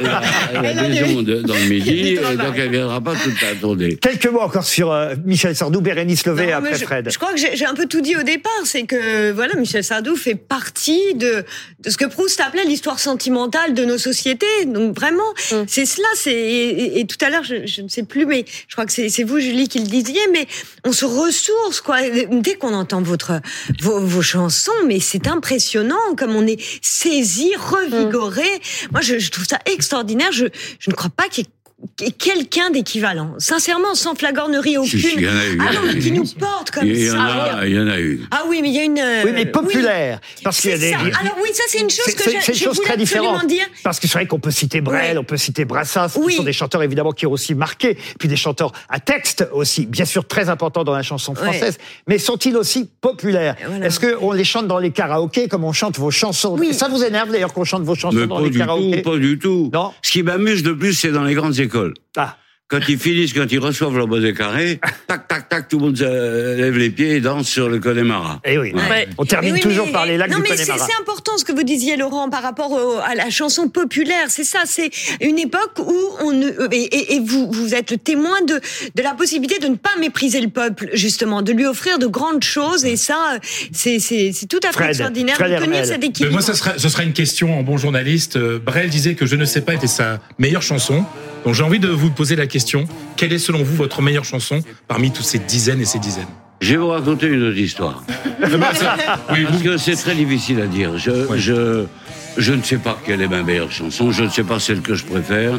la, la maison de- dans le midi, et donc elle viendra pas toute la journée. Quelques mots encore sur euh, Michel Sardou, Bérénice Levé Non, après je, Fred. je crois que j'ai un peu tout dit au départ, c'est que voilà, Michel Sardou fait partie de, de ce que Proust appelait l'histoire sentimentale de nos sociétés. Donc vraiment, c'est cela. Et, et- et tout à l'heure, je, je ne sais plus, mais je crois que c'est c'est vous, Julie, qui le disiez. Mais on se ressource quoi. Dès qu'on entend votre vos, vos chansons, mais c'est impressionnant comme on est saisi, revigoré. Moi, je, je trouve ça extraordinaire. Je je ne crois pas qu'il y ait quelqu'un d'équivalent. Sincèrement, sans flagornerie aucune. Si, si, il y en a eu, il y en Ah non, qui nous porte comme Il y en ça. il y en a eu. Ah oui, mais il y a une. euh, Oui, mais populaire. Parce qu'il y a C'est des. ça. Alors oui, ça c'est une chose C'est- que je chose voulais très absolument différente. dire. Parce que c'est vrai qu'on peut citer Brel, Oui. on peut citer Brassens, qui Oui. sont des chanteurs évidemment qui ont aussi marqué, puis des chanteurs à texte aussi, bien sûr très importants dans la chanson française, mais sont-ils aussi populaires? Voilà. Est-ce qu'on les chante dans les karaokés comme on chante vos chansons? Oui. Ça vous énerve d'ailleurs qu'on chante vos chansons Mais dans pas les du karaokés? tout, pas du tout. Non. Ce qui m'amuse le plus, c'est dans les grandes écoles. Ah. Quand ils finissent, quand ils reçoivent leur bonnet carré, tac, tac, tac, tout le monde euh, lève les pieds et danse sur le Connemara. Eh oui, Ouais. on termine Mais oui, toujours mais- par les lacs non, du mais c'est Connemara. c'est important ce que vous disiez, Laurent, par rapport au- à la chanson populaire. C'est ça, c'est une époque où on ne, et, et- et vous, vous êtes le témoin de, de la possibilité de ne pas mépriser le peuple, justement, de lui offrir de grandes choses. Et ça, c'est tout à fait Fred, extraordinaire Fred de tenir cet Mais équilibre. moi, ce sera, ce sera une question en bon journaliste. Euh, Brel disait que Je ne sais pas était sa meilleure chanson. Donc j'ai envie de vous poser la question. Quelle est selon vous votre meilleure chanson parmi toutes ces dizaines et ces dizaines Je vais vous raconter une autre histoire. Parce que c'est très difficile à dire. Je, je, je ne sais pas quelle est ma meilleure chanson, je ne sais pas celle que je préfère.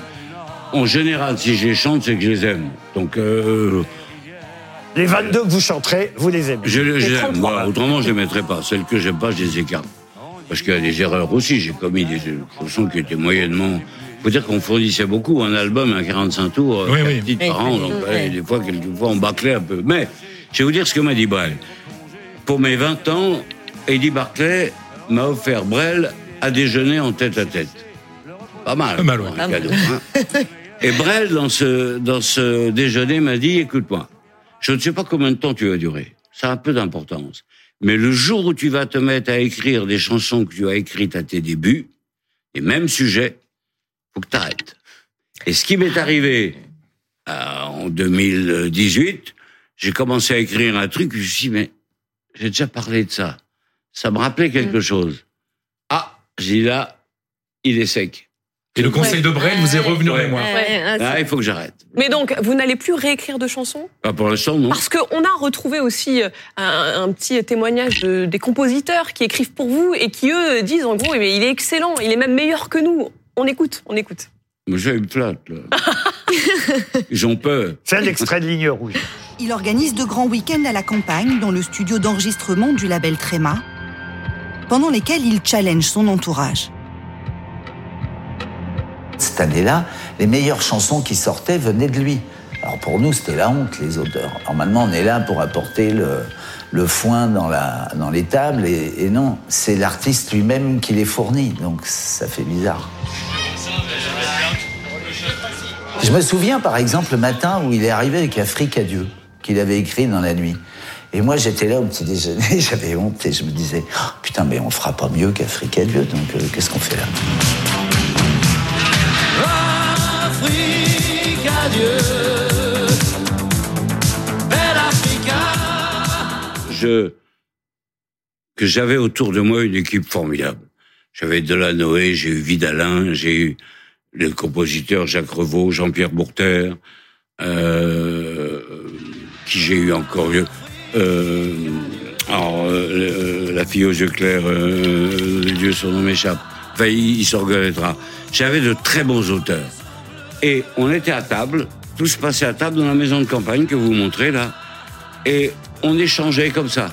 En général, si je les chante, c'est que je les aime. Donc, euh, Les 22 que vous chanterez, vous les aimez. je, je Les les aime. 33. Voilà, autrement, je les mettrai pas. Celles que j'aime pas, je les écarte. Parce qu'il y a des erreurs aussi. J'ai commis des chansons qui étaient moyennement. Faut dire qu'on fournissait beaucoup un album à 45 tours, Oui, quatre oui. titres par Oui, an. oui, Donc, oui. ouais, des fois, quelquefois, on bâclait un peu. Mais, je vais vous dire ce que m'a dit Brel. Pour mes 20 ans, Eddie Barclay m'a offert Brel à déjeuner en tête à tête. Pas mal. Pas mal, ouais. cadeau, hein. Et Brel, dans ce, dans ce déjeuner, m'a dit, écoute-moi, je ne sais pas combien de temps tu vas durer. Ça a un peu d'importance. Mais le jour où tu vas te mettre à écrire des chansons que tu as écrites à tes débuts, les mêmes sujets, faut que tu arrêtes. Et ce qui m'est arrivé euh, en 2018, j'ai commencé à écrire un truc, je me suis dit, mais j'ai déjà parlé de ça. Ça me rappelait quelque chose. Ah, j'ai dit là, il est sec. Et le conseil de Brel vous est revenu en Ouais. mémoire. Ouais, ah, Là, il faut que j'arrête. Mais donc, vous n'allez plus réécrire de chansons? Pas pour l'instant, non. Parce qu'on a retrouvé aussi euh, un, un petit témoignage de- des compositeurs qui écrivent pour vous et qui, eux, disent en gros, eh il est excellent, il est même meilleur que nous. On écoute, on écoute. Il me flatte, là. Ils ont peur. C'est un extrait de Ligne Rouge. Il organise de grands week-ends à la campagne dans le studio d'enregistrement du label Tréma, pendant lesquels il challenge son entourage. Cette année-là, les meilleures chansons qui sortaient venaient de lui. Alors pour nous, c'était la honte, les auteurs. Normalement, on est là pour apporter le, le foin dans, la, dans les tables, et, non, c'est l'artiste lui-même qui les fournit, donc ça fait bizarre. Je me souviens par exemple le matin où il est arrivé avec Afrique à Dieu, qu'il avait écrit dans la nuit. Et moi j'étais là au petit déjeuner, j'avais honte et je me disais, Oh, putain mais on fera pas mieux qu'Afrique à Dieu, donc euh, qu'est-ce qu'on fait là? Que j'avais autour de moi une équipe formidable. J'avais Delanoë, j'ai eu Vidalin, j'ai eu les compositeurs Jacques Revaux, Jean-Pierre Bourter, euh, qui j'ai eu encore eu. Euh, alors, euh, la fille aux yeux clairs, euh, Dieu son nom m'échappe. Enfin, il, il s'en reconnaîtra. J'avais de très bons auteurs. Et on était à table, tout se passait à table dans la maison de campagne que vous montrez là. Et on échangeait comme ça.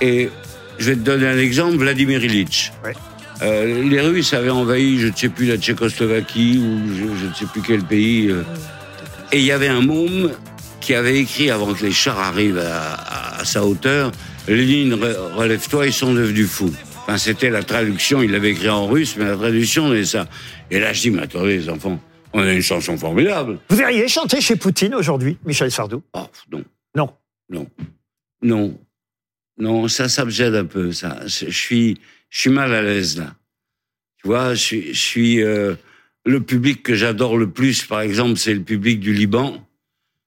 Et je vais te donner un exemple, Vladimir Ilitch. Euh, les Russes avaient envahi, je ne sais plus, la Tchécoslovaquie ou je, je ne sais plus quel pays. euh. et il y avait un môme qui avait écrit avant que les chars arrivent à, à- à sa hauteur, Lénine, re- relève-toi, ils sont devenus fous. Enfin, c'était la traduction, il l'avait écrit en russe, mais la traduction c'est ça. Et là, je dis, mais attendez, les enfants, on a une chanson formidable. Vous verriez chanter chez Poutine aujourd'hui, Michel Sardou? Oh, non. Non. Non. Non. Non, ça, ça me gêne un peu, ça. Je suis, je suis mal à l'aise, là. Tu vois, je suis, euh, le public que j'adore le plus, par exemple, c'est le public du Liban.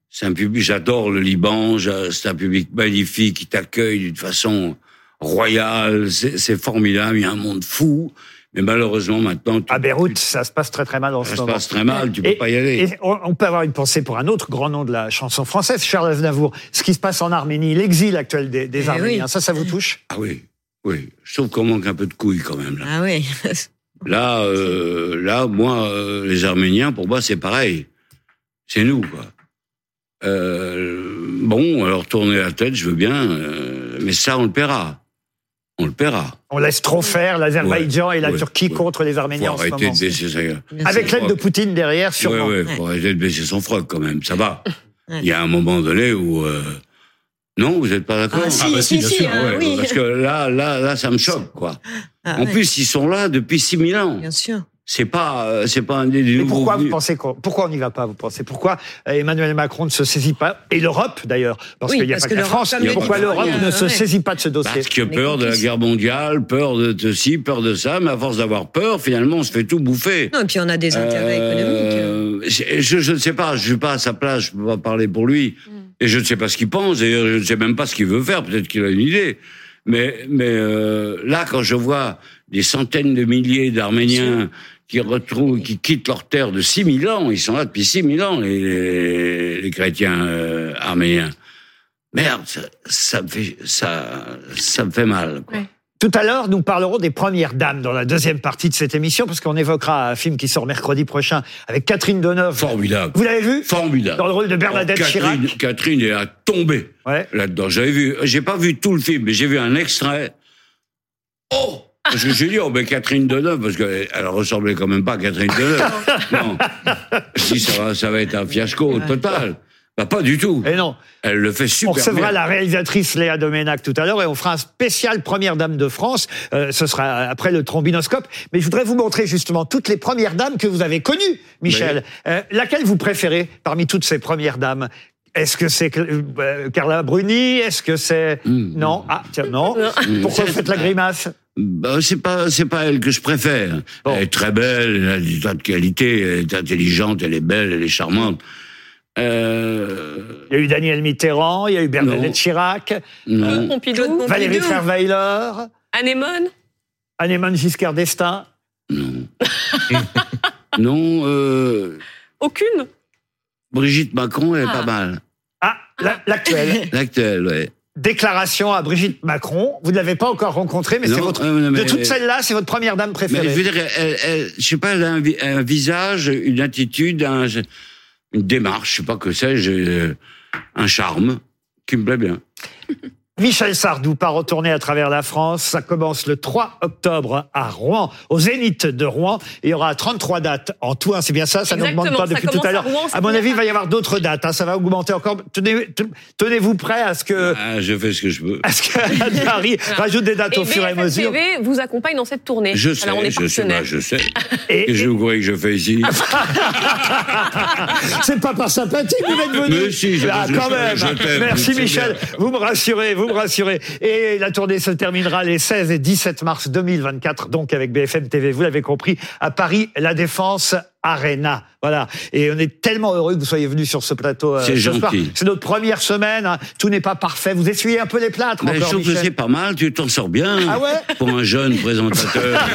C'est un public, j'adore le Liban, c'est un public magnifique qui t'accueille d'une façon royale, c'est formidable, il y a un monde fou. Mais malheureusement, maintenant, À Beyrouth, ça se passe très très mal en ça ce se moment. passe très mal, tu peux Et- pas y aller. Et on, on peut avoir une pensée pour un autre grand nom de la chanson française, Charles Aznavour. Ce qui se passe en Arménie, l'exil actuel des, des Eh Arméniens, oui. ça, ça vous touche? Ah oui, oui. Je trouve qu'on manque un peu de couilles quand même, là. Ah oui. Là, euh, là, moi, euh, les Arméniens, pour moi, c'est pareil. C'est nous, quoi. Euh, bon, alors tourner la tête, je veux bien, euh, mais ça, on le paiera. On le paiera. On laisse trop faire l'Azerbaïdjan Ouais, et la ouais, Turquie ouais. contre les Faut Arméniens en ce moment. de baisser sa gueule. Avec l'aide de Poutine derrière, sûrement. Ouais, ouais, faut arrêter de baisser son froc quand même, ça va. Il y a un moment donné où... euh, Non, vous n'êtes pas d'accord Ah, si, bah si, si, si, hein, Ouais, oui. Parce que là, là, là, ça me choque, quoi. Ah, en ouais. plus, ils sont là depuis 6000 ans. Bien sûr. C'est pas, euh, c'est pas un des nouveaux pourquoi vous pensez qu'on, pourquoi on n'y va pas, vous pensez? Pourquoi euh, Emmanuel Macron ne se saisit pas Et l'Europe, d'ailleurs, parce Oui, qu'il n'y a parce pas que que la France. le Pourquoi l'Europe ne se saisit pas de ce dossier? Parce que peur de la guerre mondiale, peur de ceci, peur de ça, mais à force d'avoir peur, finalement, on se fait tout bouffer. Non, et puis on a des intérêts économiques. Euh, je, je- je ne sais pas, je suis pas à sa place, je peux pas parler pour lui. Et je ne sais pas ce qu'il pense, et je ne sais même pas ce qu'il veut faire, peut-être qu'il a une idée. Mais, mais euh, là, quand je vois des centaines de milliers d'Arméniens qui retrouvent, qui quittent leur terre de 6000 ans, ils sont là depuis 6000 ans, les, les, les chrétiens euh, arméniens. Merde, ça, ça me fait, ça, ça me fait mal. quoi. Tout à l'heure, nous parlerons des premières dames dans la deuxième partie de cette émission, parce qu'on évoquera un film qui sort mercredi prochain avec Catherine Deneuve. Formidable. Vous l'avez vu? Formidable. Dans le rôle de Bernadette Oh, Catherine, Chirac. Catherine est à tomber là-dedans. J'avais vu, j'ai pas vu tout le film, mais j'ai vu un extrait. Oh Parce que j'ai dit, oh, ben Catherine Deneuve, parce qu'elle ressemblait quand même pas à Catherine Deneuve. non. Dis, ça va, ça va être un fiasco total. Bah, pas du tout. Et non. Elle le fait On super recevra bien. la réalisatrice Léa Doménac tout à l'heure et on fera un spécial Première Dame de France. Euh, ce sera après le trombinoscope. Mais je voudrais vous montrer justement toutes les Premières Dames que vous avez connues, Michel. Euh, laquelle vous préférez parmi toutes ces Premières Dames? Est-ce que c'est euh, Carla Bruni? Est-ce que c'est non Ah tiens non. Pourquoi vous faites la grimace? Bah, c'est pas, c'est pas elle que je préfère. Elle est très belle, elle a des tas de qualités, elle est intelligente, elle est belle, elle est charmante. Euh, Il y a eu Daniel Mitterrand, il y a eu Bernadette Chirac, non. Pompidou. Valérie Trierweiler, Anémone. Annémone Giscard d'Estaing. Non, euh, Aucune. Brigitte Macron, elle est Ah. pas mal. Ah, la- l'actuelle. L'actuelle, ouais. Déclaration à Brigitte Macron. Vous ne l'avez pas encore rencontrée, mais c'est votre. euh, non, mais- de toutes celles-là, c'est votre première dame Mais préférée. je veux dire, elle, elle- je sais pas, elle a un, vi- un visage, une attitude, un- une démarche, je sais pas que c'est, j'ai un charme qui me plaît bien. Michel Sardou part retourner à travers la France. Ça commence le 3 octobre à Rouen, au Zénith de Rouen. Il y aura 33 dates en tout. hein, c'est bien ça, ça n'augmente pas depuis tout à l'heure. À mon avis, il va y avoir d'autres dates. hein, ça va augmenter encore. Tenez- Tenez-vous prêt à ce que, Ah, je fais ce que je peux. à ce que Marie rajoute des dates Et au fur et à mesure. TV vous accompagne dans cette tournée. Je sais, Alors on est je sais, bah, je sais. Et- Et, je vous croyez que je fais ici C'est pas par sympathie que vous êtes venu. Mais si, je- ah, je- quand je- même. Merci Michel. bien. Vous me rassurez, vous me rassurez. Et la tournée se terminera les 16 et 17 mars 2024, donc avec BFM TV. Vous l'avez compris, à Paris, La Défense, Arena. Voilà. Et on est tellement heureux que vous soyez venu sur ce plateau. euh, C'est ce soir. gentil. C'est notre première semaine. hein. Tout n'est pas parfait. Vous essuyez un peu les plâtres Ben, je encore, trouve que c'est pas mal, tu t'en sors bien. Ah ouais Pour un jeune présentateur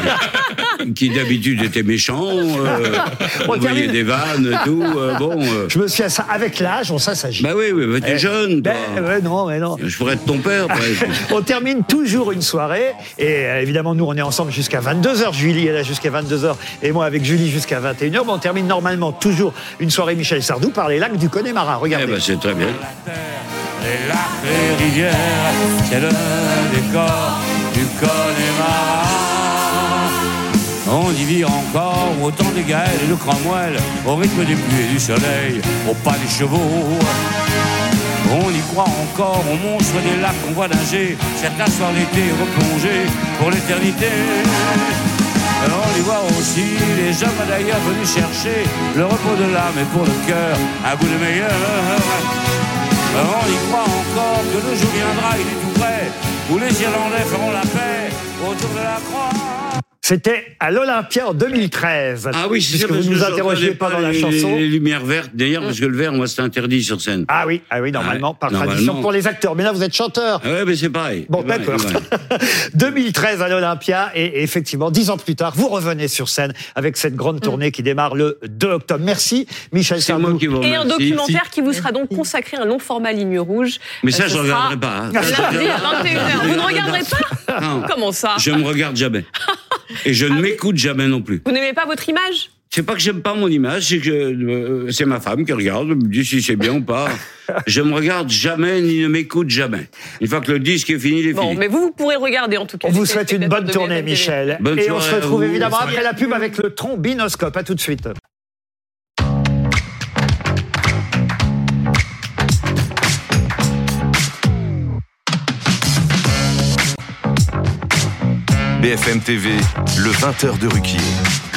qui d'habitude était méchant, euh, On termine. des vannes et tout. euh, bon. euh. Je me suis à ça avec l'âge, on ça s'agit. Bah oui, oui, bah, t'es Eh, jeune, ben, ouais, non, mais non. Je pourrais être ton père. On termine toujours une soirée et euh, évidemment nous on est ensemble jusqu'à 22h. Julie est là jusqu'à 22h et moi avec Julie jusqu'à 21h. On termine normalement toujours une soirée Michel Sardou par les lacs du Connemara. Regardez. Eh ben, c'est très bien. Les lacs, les rivières, c'est le décor du Connemara. On y vit encore au temps des Gaëls et de Cromwell, au rythme des pluies et du soleil, au pas des chevaux. On y croit encore aux monstres des lacs qu'on voit nager, certains soirs l'été replongés pour l'éternité. On y voit aussi les hommes d'ailleurs venus chercher le repos de l'âme et pour le cœur un goût de meilleur. On y croit encore que le jour viendra, il est tout près, où les Irlandais feront la paix autour de la croix. C'était à l'Olympia en 2013. Ah oui, c'est ça, parce vous que nous interrogez pas dans la les, chanson. Les lumières vertes, d'ailleurs, parce que le vert, moi, c'est interdit sur scène. Ah oui, ah oui, normalement, par Normalement. tradition pour les acteurs. Mais là, vous êtes chanteur. Ah ouais, mais c'est pareil. Bon, d'accord. c'est pareil. 2013 à l'Olympia et effectivement, dix ans plus tard, vous revenez sur scène avec cette grande tournée qui démarre le 2 octobre. Merci, Michel C'est Sardou. moi qui vous Et un documentaire qui vous sera donc consacré, un long format ligne rouge. Mais ça, Euh, je ne regarderai pas. hein. Lundi à 21h. Vous ne regarderez pas Non. Comment ça Je ne regarde jamais. Et je ne m'écoute jamais non plus. Vous n'aimez pas votre image? C'est pas que j'aime pas mon image, c'est que euh, c'est ma femme qui regarde, me dit si c'est bien ou pas. Je me regarde jamais ni ne m'écoute jamais. Une fois que le disque est fini, il est Bon, fini. mais vous, vous pourrez regarder en tout cas. On vous souhaite une bonne tournée. Michel. Bonne et on se retrouve évidemment après la pub avec le trombinoscope. À tout de suite. BFM TV, le 20h de Ruquier.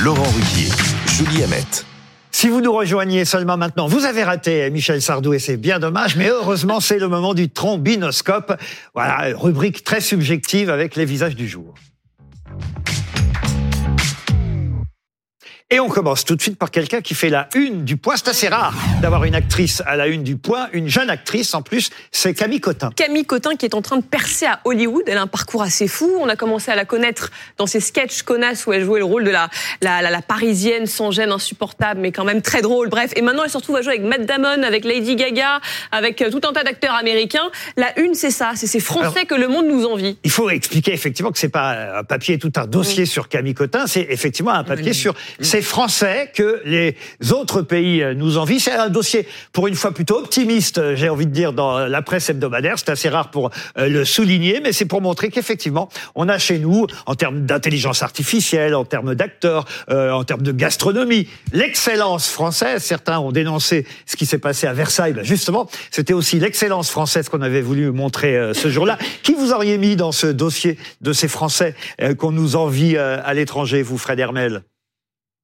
Laurent Ruquier, Julie Hamet. Si vous nous rejoignez seulement maintenant, vous avez raté Michel Sardou et c'est bien dommage, mais heureusement c'est le moment du trombinoscope. Voilà, rubrique très subjective avec les visages du jour. Et on commence tout de suite par quelqu'un qui fait la une du point. C'est assez rare d'avoir une actrice à la une du point, une jeune actrice en plus, c'est Camille Cotin. Camille Cotin qui est en train de percer à Hollywood. Elle a un parcours assez fou. On a commencé à la connaître dans ses sketchs connasses où elle jouait le rôle de la, la, la, la parisienne sans gêne, insupportable, mais quand même très drôle. Bref. Et maintenant, elle se retrouve à jouer avec Matt Damon, avec Lady Gaga, avec euh, tout un tas d'acteurs américains. La une, c'est ça. C'est ces Français Alors- que le monde nous envie. Il faut expliquer effectivement que c'est pas un papier, tout un dossier sur Camille Cotin, c'est effectivement un papier sur Français que les autres pays euh, nous envient. C'est un dossier, pour une fois, plutôt optimiste, euh, j'ai envie de dire, dans la presse hebdomadaire. C'est assez rare pour euh, le souligner, mais c'est pour montrer qu'effectivement, on a chez nous, en termes d'intelligence artificielle, en termes d'acteurs, euh, en termes de gastronomie, l'excellence française. Certains ont dénoncé ce qui s'est passé à Versailles. Ben justement, c'était aussi l'excellence française qu'on avait voulu montrer euh, ce jour-là. Qui vous auriez mis dans ce dossier de ces Français euh, qu'on nous envie euh, à l'étranger, vous, Fred Hermel?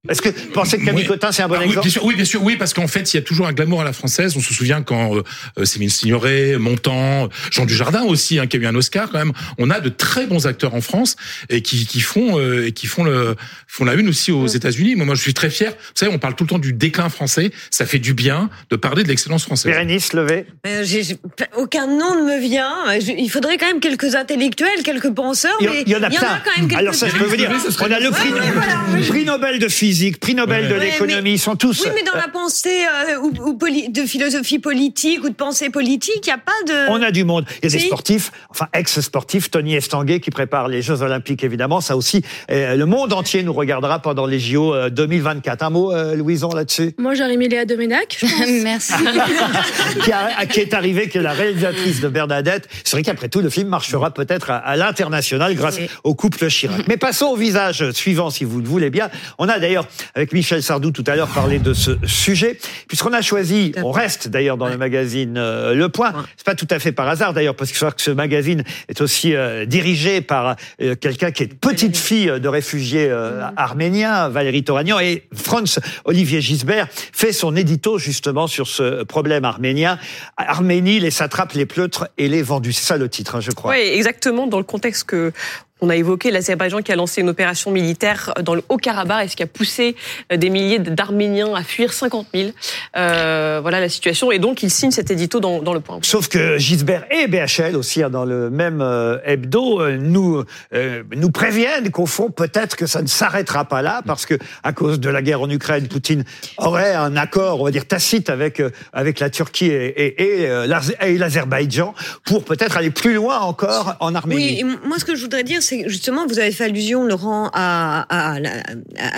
Est-ce que vous pensez que Camille Oui. Cotin, c'est un bon Ah oui, exemple bien sûr, oui, bien sûr, oui, parce qu'en fait, il y a toujours un glamour à la française. On se souvient quand euh, euh, Céline Signoret, Montand, Jean Dujardin aussi, hein, qui a eu un Oscar quand même. On a de très bons acteurs en France et qui, qui font euh, et qui font le font la une aussi aux États-Unis. Moi, moi, je suis très fier. Vous savez, on parle tout le temps du déclin français. Ça fait du bien de parler de l'excellence française. Bérénice. Euh, j'ai- j'ai- aucun nom ne me vient. Je- il faudrait quand même quelques intellectuels, quelques penseurs. Il y, mais y en a plein. quand même quelques Alors ça, je peux vous dire, on a le prix, Ouais, ouais, voilà. prix Nobel de physique, prix Nobel de Ouais, l'économie, mais- ils sont tous. Oui, mais dans la pensée euh, ou, ou poli- de philosophie politique ou de pensée politique, il n'y a pas de. On a du monde. Il y a des Si. sportifs, enfin ex-sportifs, Tony Estanguet qui prépare les Jeux Olympiques évidemment. Ça aussi, euh, le monde entier nous regardera pendant les JO euh, 2024. Un mot, euh, Louison, là-dessus? Moi, j'aurais mis Léa pense. Merci. qui, a- qui est arrivée, qui est la réalisatrice de Bernadette. C'est vrai qu'après tout, le film marchera peut-être à, à l'international grâce au couple Chirac. Mais passons au visage suivant, si vous le voulez bien. On a d'ailleurs, avec Michel Sardou tout à l'heure, parlé de ce sujet, puisqu'on a choisi, on reste d'ailleurs dans le magazine euh, Le Point. C'est pas tout à fait par hasard d'ailleurs, parce qu'il faut savoir que ce magazine est aussi euh, dirigé par euh, quelqu'un qui est petite fille de réfugiés arméniens, Valérie Toragnan, et Franz Olivier Gisbert fait son édito justement sur ce problème arménien. Arménie, les satrapes, les pleutres et les vendus. C'est ça le titre, hein, je crois. Oui, exactement, dans le contexte que On a évoqué l'Azerbaïdjan qui a lancé une opération militaire dans le Haut-Karabakh et ce qui a poussé euh, des milliers d'Arméniens à fuir 50 000. Euh, voilà la situation. Et donc, il signe cet édito dans, dans le point. Sauf que Gisbert et BHL aussi hein, dans le même euh, hebdo euh, nous euh, nous préviennent qu'au fond peut-être que ça ne s'arrêtera pas là parce que à cause de la guerre en Ukraine, Poutine aurait un accord, on va dire tacite avec euh, avec la Turquie et, et, et, euh, l'Az- et l'Azerbaïdjan pour peut-être aller plus loin encore en Arménie. Oui, et moi ce que je voudrais dire, c'est justement, vous avez fait allusion, Laurent, à,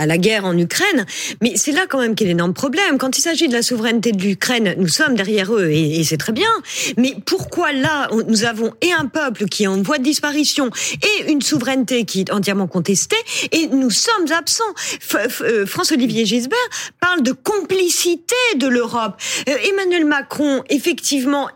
la, guerre en Ukraine, mais c'est là quand même qu'il y a l'énorme problème. Quand il s'agit de la souveraineté de l'Ukraine, nous sommes derrière eux, et, c'est très bien. Mais pourquoi là, nous avons et un peuple qui est en voie de disparition, et une souveraineté qui est entièrement contestée, et nous sommes absents euh, François-Olivier Gisbert parle de complicité de l'Europe. Euh, Emmanuel Macron, effectivement,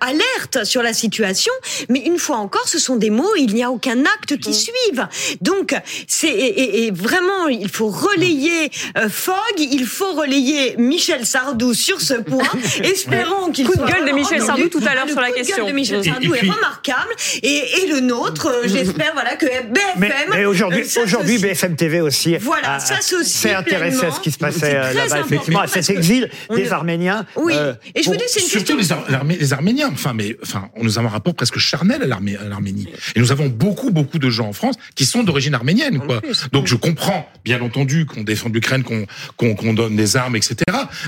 alerte sur la situation, mais une fois encore, ce sont des mots, il n'y a aucun acte qui suive. Donc, c'est et, et- et vraiment, il faut relayer euh, Fogg, il faut relayer Michel Sardou sur ce point. Espérons qu'il Coup de soit gueule de Michel entendu. Sardou tout à l'heure sur la coup de gueule question. de Michel Et- et Sardou puis- est remarquable, et, et le nôtre, euh, j'espère voilà que BFM. Mais, mais aujourd'hui, euh, BFM TV aussi Voilà, s'est intéressé à ce qui se passait euh, là-bas, important, effectivement, à cet exil des Arméniens. Oui, euh, et je vous dis, c'est une Surtout question. les, les Arméniens. Enfin, mais enfin, nous avons un rapport presque charnel à l'Armé- à l'Arménie. Et nous avons beaucoup, beaucoup de gens en France qui sont d'origine arménienne. Quoi. Donc je comprends, bien entendu, qu'on défende l'Ukraine, qu'on qu'on qu'on donne des armes, etc.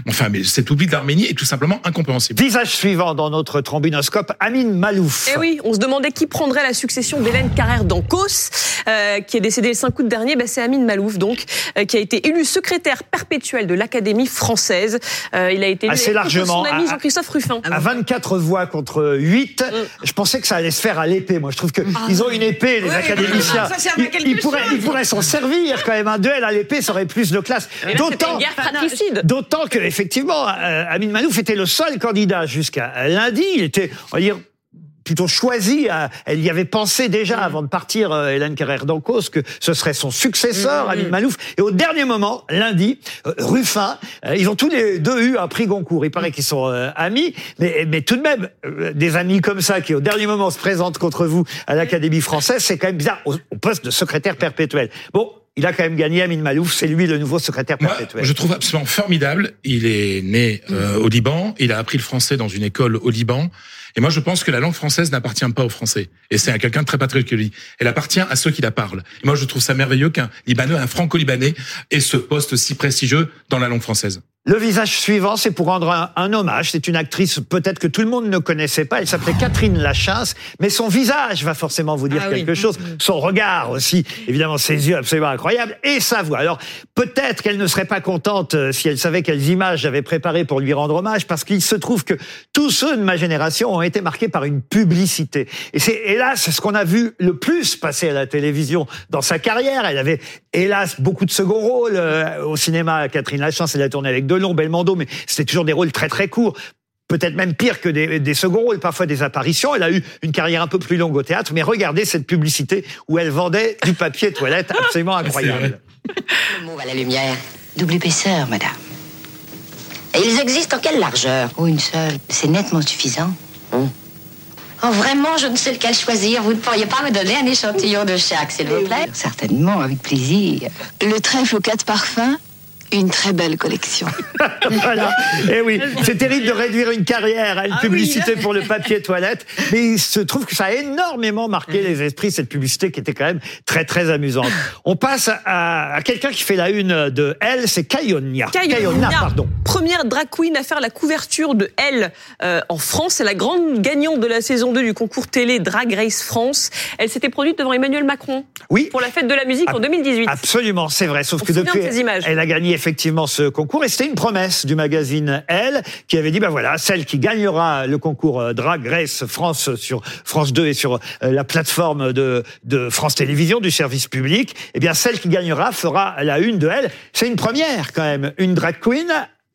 Mais Enfin, mais cet oubli de l'Arménie est tout simplement incompréhensible. Visage suivant dans notre trombinoscope, Amine Malouf. Eh oui, on se demandait qui prendrait la succession d'Hélène Carrère d'Ancos, euh, qui est décédée le 5 août dernier. Ben, c'est Amine Malouf, donc, euh, qui a été élu secrétaire perpétuel de l'Académie française. Euh, il a été élu Assez largement. son ami Jean-Christophe Ruffin. À 24 voix contre 8, je pensais que ça allait se faire à l'épée. Moi, je trouve que ils ont une épée, les Oui, académiciens. ça Ils, pourraient, chose. ils pourraient s'en servir quand même. Un duel à l'épée, ça aurait plus de classe. D'autant, d'autant que effectivement, euh, Amine Malouf était le seul candidat jusqu'à lundi. Il était, on va dire. Plutôt choisi, à- elle y avait pensé déjà avant de partir, euh, Hélène Carrère d'Ancos, que ce serait son successeur, Amine Malouf. Et au dernier moment, lundi, euh, Ruffin, euh, ils ont tous les deux eu un prix Goncourt. Il paraît qu'ils sont euh, amis, mais, mais tout de même, euh, des amis comme ça qui au dernier moment se présentent contre vous à l'Académie française, c'est quand même bizarre, au, au poste de secrétaire perpétuel. Bon, il a quand même gagné Amine Malouf, c'est lui le nouveau secrétaire Moi, perpétuel. je trouve absolument formidable. Il est né euh, au Liban, il a appris le français dans une école au Liban. Et moi, je pense que la langue française n'appartient pas aux Français. Et c'est à quelqu'un de très lui. Elle appartient à ceux qui la parlent. Et moi, je trouve ça merveilleux qu'un Libanais, un franco-libanais, ait ce poste si prestigieux dans la langue française. Le visage suivant, c'est pour rendre un, un hommage. C'est une actrice peut-être que tout le monde ne connaissait pas. Elle s'appelait Catherine Lachasse, mais son visage va forcément vous dire Ah oui. quelque chose. Son regard aussi, évidemment, ses yeux absolument incroyables et sa voix. Alors peut-être qu'elle ne serait pas contente euh, si elle savait quelles images j'avais préparées pour lui rendre hommage, parce qu'il se trouve que tous ceux de ma génération ont été marqués par une publicité. Et c'est hélas ce qu'on a vu le plus passer à la télévision dans sa carrière. Elle avait hélas beaucoup de second rôles euh, au cinéma. Catherine Lachance, elle a tourné avec Delon, Belmondo, mais c'était toujours des rôles très très courts. Peut-être même pire que des, des seconds rôles, parfois des apparitions. Elle a eu une carrière un peu plus longue au théâtre, mais regardez cette publicité où elle vendait du papier toilette absolument incroyable. Le mot à la lumière. Double épaisseur, madame. Et ils existent en quelle largeur? Oh, une seule. C'est nettement suffisant. Oh, vraiment, je ne sais lequel choisir. Vous ne pourriez pas me donner un échantillon de chaque, s'il vous plaît? Certainement, avec plaisir. Le trèfle aux quatre parfums, une très belle collection. voilà. Et oui, c'est terrible de réduire une carrière à une Ah publicité pour le papier toilette, mais il se trouve que ça a énormément marqué les esprits, cette publicité qui était quand même très très amusante. On passe à, à quelqu'un qui fait la une de Elle, c'est Kayonia. Kayona, pardon. première drag queen à faire la couverture de Elle euh, en France. C'est la grande gagnante de la saison 2 du concours télé Drag Race France. Elle s'était produite devant Emmanuel Macron Oui. pour la fête de la musique en 2018. Absolument, c'est vrai. Sauf On que depuis, de ces images. elle a gagné effectivement ce concours et c'était une promesse du magazine Elle qui avait dit, ben voilà, celle qui gagnera le concours euh, Drag Race France sur France 2 et sur euh, la plateforme de, de France Télévisions du service public, eh bien celle qui gagnera fera la une de Elle. C'est une première quand même, une drag queen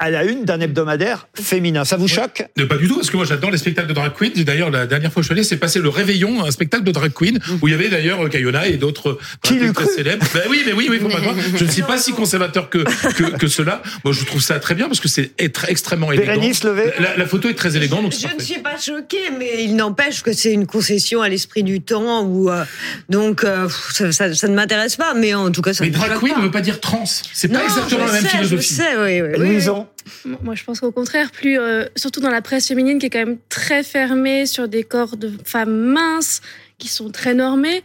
à la une d'un hebdomadaire féminin. Ça vous choque? Ne, Pas du tout, parce que moi j'adore les spectacles de drag queen. D'ailleurs, la dernière fois que je suis allé, c'est passé le réveillon, un spectacle de drag queen, où il y avait d'ailleurs Kayona et d'autres queens très célèbres. Ben oui, mais oui, oui, faut pas croire. Je ne suis pas si conservateur que, que, que cela. Moi, je trouve ça très bien parce que c'est être extrêmement élégant. Bérénice Levé la, la photo est très élégante, Je ne suis pas choquée, mais il n'empêche que c'est une concession à l'esprit du temps. Où, euh, donc, euh, ça, ça- ça ne m'intéresse pas, mais en tout cas, ça Mais me drag queen ne veut pas dire trans. C'est pas exactement la même sais, philosophie. Je sais, oui, oui, oui. Moi, je pense qu'au contraire, plus, euh, surtout dans la presse féminine qui est quand même très fermée sur des corps de femmes minces qui sont très normés,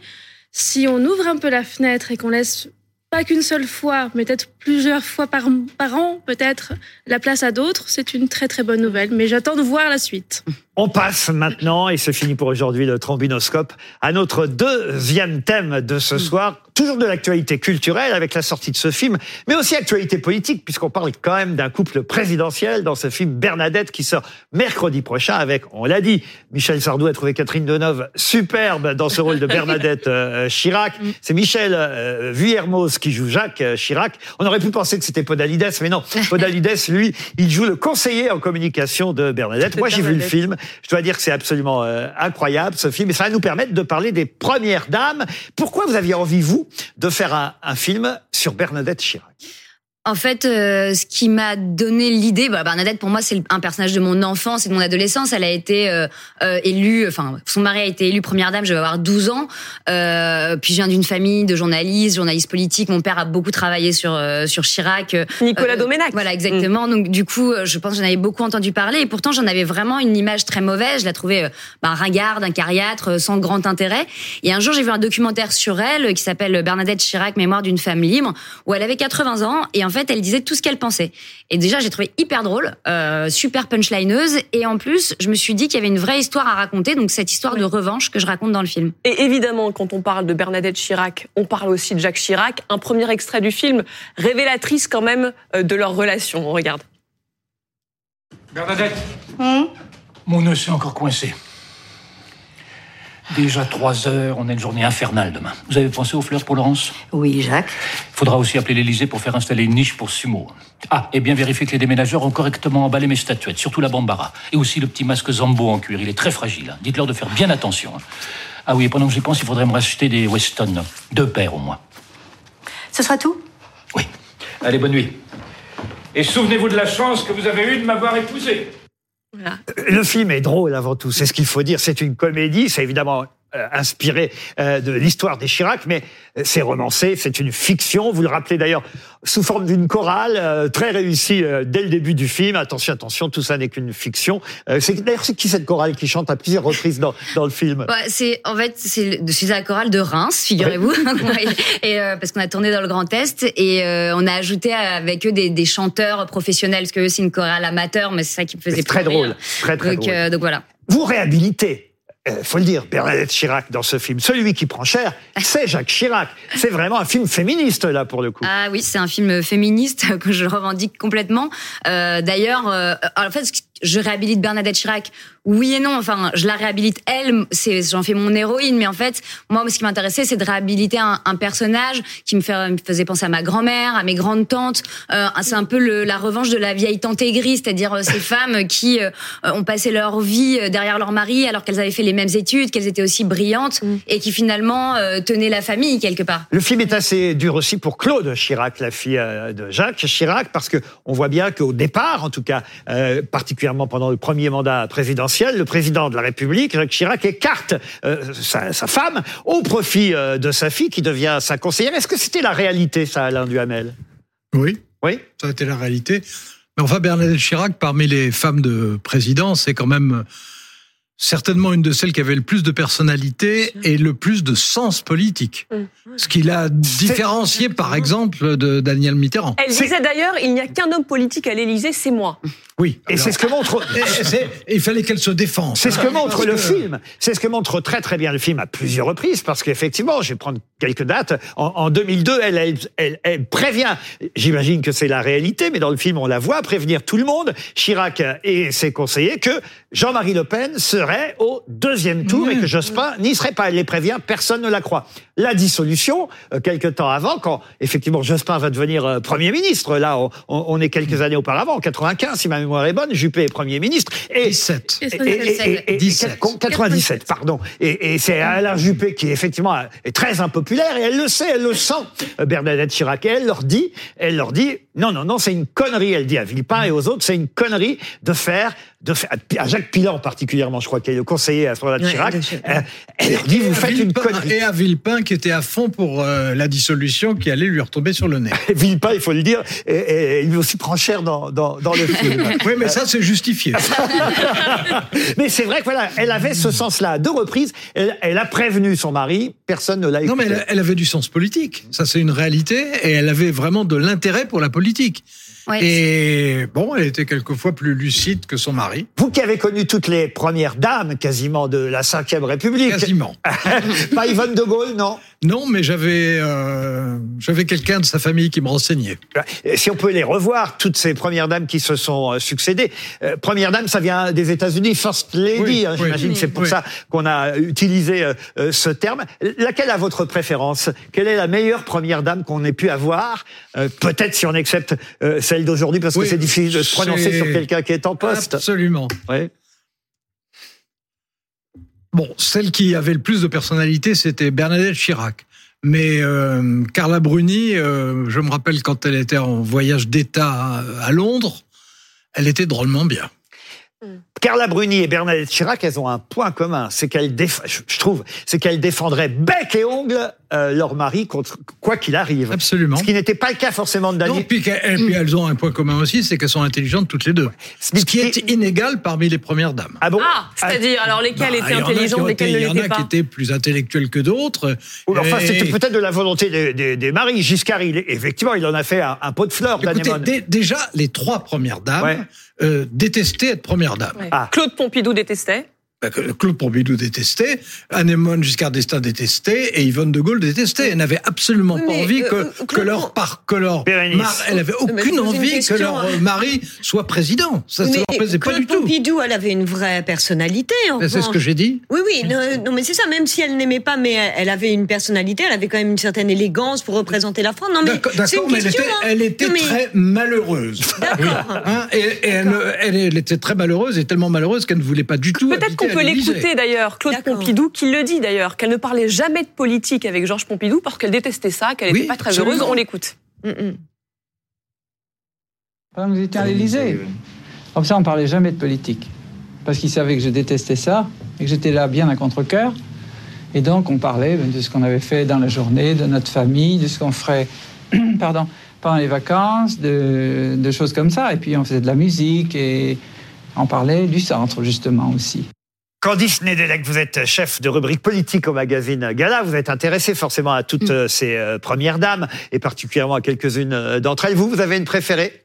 si on ouvre un peu la fenêtre et qu'on laisse pas qu'une seule fois, mais peut-être plusieurs fois par, par an, peut-être, la place à d'autres, c'est une très très bonne nouvelle. Mais j'attends de voir la suite. On passe maintenant, et c'est fini pour aujourd'hui, le trombinoscope, à notre deuxième thème de ce soir. Toujours de l'actualité culturelle avec la sortie de ce film, mais aussi actualité politique, puisqu'on parle quand même d'un couple présidentiel dans ce film Bernadette qui sort mercredi prochain avec, on l'a dit, Michel Sardou a trouvé Catherine Deneuve superbe dans ce rôle de Bernadette euh, Chirac. C'est Michel euh, Vuillermoz qui joue Jacques euh, Chirac. On aurait pu penser que c'était Podalides, mais non. Podalides, lui, il joue le conseiller en communication de Bernadette. De Moi, j'ai vu le film. Je dois dire que c'est absolument euh, incroyable ce film et ça va nous permettre de parler des premières dames. Pourquoi vous aviez envie, vous, de faire un, un film sur Bernadette Chirac? En fait, euh, ce qui m'a donné l'idée, bah, Bernadette, pour moi, c'est un personnage de mon enfance et de mon adolescence. Elle a été euh, euh, élue, enfin, son mari a été élu première dame, je vais avoir 12 ans. Euh, puis je viens d'une famille de journalistes, journalistes politiques. Mon père a beaucoup travaillé sur euh, sur Chirac. Nicolas Doménac. Voilà, exactement. Donc du coup, je pense que j'en avais beaucoup entendu parler. Et pourtant, j'en avais vraiment une image très mauvaise. Je la trouvais bah, ringarde, un cariâtre, euh, sans grand intérêt. Et un jour, j'ai vu un documentaire sur elle qui s'appelle Bernadette Chirac, Mémoire d'une femme libre, où elle avait 80 ans et en fait, elle disait tout ce qu'elle pensait. Et déjà, j'ai trouvé hyper drôle, euh, super punchlineuse. Et en plus, je me suis dit qu'il y avait une vraie histoire à raconter, donc cette histoire de revanche que je raconte dans le film. Et évidemment, quand on parle de Bernadette Chirac, on parle aussi de Jacques Chirac. Un premier extrait du film, révélatrice quand même euh, de leur relation. On regarde. Bernadette Mon nœud s'est encore coincé. Déjà trois heures, on a une journée infernale demain. Vous avez pensé aux fleurs pour Laurence? Oui, Jacques. Faudra aussi appeler l'Élysée pour faire installer une niche pour Sumo. Ah, et bien vérifier que les déménageurs ont correctement emballé mes statuettes, surtout la bambara. Et aussi le petit masque Zambo en cuir, il est très fragile. hein. Dites-leur de faire bien attention. hein. Ah oui, et pendant que j'y pense, il faudrait me racheter des Weston. Deux paires au moins. Ce sera tout? Allez, bonne nuit. Et souvenez-vous de la chance que vous avez eue de m'avoir épousé. Le film est drôle avant tout, c'est ce qu'il faut dire. C'est une comédie, c'est évidemment inspiré euh, de l'histoire des Chirac, mais euh, c'est romancé, c'est une fiction. Vous le rappelez d'ailleurs sous forme d'une chorale euh, très réussie euh, dès le début du film. Attention, attention, tout ça n'est qu'une fiction. Euh, c'est d'ailleurs c'est qui cette chorale qui chante à plusieurs reprises dans, dans le film? Ouais, c'est en fait c'est la chorale de Reims, figurez-vous, et euh, parce qu'on a tourné dans le Grand Est et euh, on a ajouté avec eux des, des chanteurs professionnels parce que eux, c'est une chorale amateur, mais c'est ça qui me faisait très drôle, rire. très très donc, drôle. euh, donc voilà. Vous réhabilitez. Euh, faut le dire, Bernadette Chirac dans ce film. Celui qui prend cher, c'est Jacques Chirac. C'est vraiment un film féministe là pour le coup. Ah oui, c'est un film féministe que je revendique complètement. Euh, D'ailleurs, euh, en fait, je réhabilite Bernadette Chirac. Oui et non. Enfin, je la réhabilite elle. C'est, j'en fais mon héroïne. Mais en fait, moi, ce qui m'intéressait, c'est de réhabiliter un, un personnage qui me, fait, me faisait penser à ma grand-mère, à mes grandes tantes. Euh, c'est un peu le, la revanche de la vieille tante aigrie, c'est-à-dire euh, ces femmes qui euh, ont passé leur vie derrière leur mari alors qu'elles avaient fait les mêmes études, qu'elles étaient aussi brillantes et qui finalement euh, tenaient la famille quelque part. Le film est assez dur aussi pour Claude Chirac, la fille de Jacques Chirac, parce que on voit bien qu'au départ, en tout cas, euh, particulièrement pendant le premier mandat présidentiel, le président de la République, Jacques Chirac, écarte euh, sa, sa femme au profit euh, de sa fille, qui devient sa conseillère. Est-ce que c'était la réalité, ça, Alain Duhamel? Oui. Oui? Ça a été la réalité. Mais enfin, Bernadette Chirac, parmi les femmes de président, c'est quand même certainement une de celles qui avait le plus de personnalité et le plus de sens politique. Ce qui l'a différencié, par exemple, de Daniel Mitterrand. Elle disait d'ailleurs, il n'y a qu'un homme politique à l'Élysée, c'est moi. Oui. Et c'est ce que montre. Il fallait qu'elle se défende. C'est ce que montre le que- film. C'est ce que montre très très bien le film à plusieurs reprises, parce qu'effectivement, je vais prendre quelques dates. En, en 2002, elle, elle, elle, elle prévient. J'imagine que c'est la réalité, mais dans le film, on la voit prévenir tout le monde, Chirac et ses conseillers, que Jean-Marie Le Pen serait serait au deuxième tour et que Jospin n'y serait pas. Elle les prévient, personne ne la croit. La dissolution, euh, quelques temps avant, quand effectivement Jospin va devenir euh, Premier ministre, là on, on- on est quelques années auparavant, en 95 si ma mémoire est bonne, Juppé est Premier ministre. Et, 17. et- et- et- et- 17. 97, pardon. Et, et c'est Alain Juppé qui effectivement est très impopulaire et elle le sait, elle le sent. Euh, Bernadette Chirac, et elle leur dit, elle leur dit, non, non, non, c'est une connerie. Elle dit à Villepin et aux autres, c'est une connerie de faire, de faire, à Jacques Pilan particulièrement, je crois, qui est le conseiller à ce moment-là de Ouais, Chirac. euh, Elle leur dit, vous faites une connerie. Et à Villepin qui était à fond pour euh, la dissolution qui allait lui retomber sur le nez. Villepin, il faut le dire, et, et il lui aussi prend cher dans, dans, dans le film. oui, mais ça, c'est justifié. Mais c'est vrai que voilà, elle avait ce sens-là. À deux reprises, elle, elle a prévenu son mari, personne ne l'a écouté. Non, mais elle, elle avait du sens politique. Ça, c'est une réalité. Et elle avait vraiment de l'intérêt pour la politique. Ouais. Et bon, elle était quelquefois plus lucide que son mari. Vous qui avez connu toutes les premières dames quasiment de la Ve République. Quasiment. Pas Yvonne de Gaulle, non? Non, mais j'avais euh, j'avais quelqu'un de sa famille qui me renseignait. Si on peut les revoir, toutes ces premières dames qui se sont euh, succédées. Euh, première dame, ça vient des États-Unis, First Lady, Oui, hein, oui. j'imagine. C'est pour Oui. ça qu'on a utilisé euh, euh, ce terme. Laquelle a votre préférence? Quelle est la meilleure première dame qu'on ait pu avoir? Euh, Peut-être si on accepte euh, celle d'aujourd'hui, parce que c'est difficile de se prononcer sur quelqu'un qui est en poste. Absolument. Ouais. Bon, celle qui avait le plus de personnalité, c'était Bernadette Chirac. Mais euh, Carla Bruni, euh, je me rappelle quand elle était en voyage d'État à, Londres, elle était drôlement bien. Carla Bruni et Bernadette Chirac, elles ont un point commun, c'est qu'elles, déf- je trouve, c'est qu'elles défendraient bec et ongle euh, leur mari contre quoi qu'il arrive. Absolument. Ce qui n'était pas le cas forcément de Dany. Non, puis, qu'elles- et puis elles ont un point commun aussi, c'est qu'elles sont intelligentes toutes les deux. Ce qui est inégal parmi les premières dames. Ah bon Ah, c'est-à-dire, alors lesquelles Bah, étaient intelligentes, lesquelles ne Il y en l'étaient a pas qui étaient plus intellectuelles que d'autres. Ou enfin, Et- c'était peut-être de la volonté des, des- des maris. Giscard, il, effectivement, il en a fait un, un pot de fleurs, Écoutez, déjà, les trois premières dames Ouais. euh, détestaient être première dame. Ouais. Ah. Claude Pompidou détestait. Bah, Claude Pompidou détestait, Anémone Giscard d'Estaing détestait et Yvonne de Gaulle détestait. Elle n'avait absolument pas mais, envie euh, que, euh, que leur par que leur Bérénice. mar- elle avait mais je aucune envie que leur hein. mari soit président. Ça ne leur plaisait pas Claude du tout. Pompidou, elle avait une vraie personnalité. en Mais C'est ce que j'ai dit. Oui, oui, non, non, mais c'est ça, même si elle n'aimait pas, mais elle avait une personnalité, elle avait quand même une certaine élégance pour représenter la France. Non, mais D'accord, mais elle était, hein. elle était Non, mais- très malheureuse. D'accord. Hein, et et elle, elle, était très malheureuse et tellement malheureuse qu'elle ne voulait pas du tout. Peut-être qu'on peut l'Élysée. l'écouter d'ailleurs, Claude Pompidou, qui le dit d'ailleurs, qu'elle ne parlait jamais de politique avec Georges Pompidou parce qu'elle détestait ça, qu'elle n'était Oui, pas très absolument. heureuse. On l'écoute. Pendant que vous étiez à l'Élysée. Comme ça, on parlait jamais de politique. Parce qu'ils savaient que je détestais ça et que j'étais là bien à contre-cœur. Et donc, on parlait ben, de ce qu'on avait fait dans la journée, de notre famille, de ce qu'on ferait pardon, pendant les vacances, de, de choses comme ça. Et puis, on faisait de la musique et on parlait du centre, justement, aussi. Candice Nedelec, vous êtes chef de rubrique politique au magazine Gala. Vous êtes intéressé forcément à toutes euh, ces euh, premières dames et particulièrement à quelques-unes euh, d'entre elles. Vous, vous avez une préférée?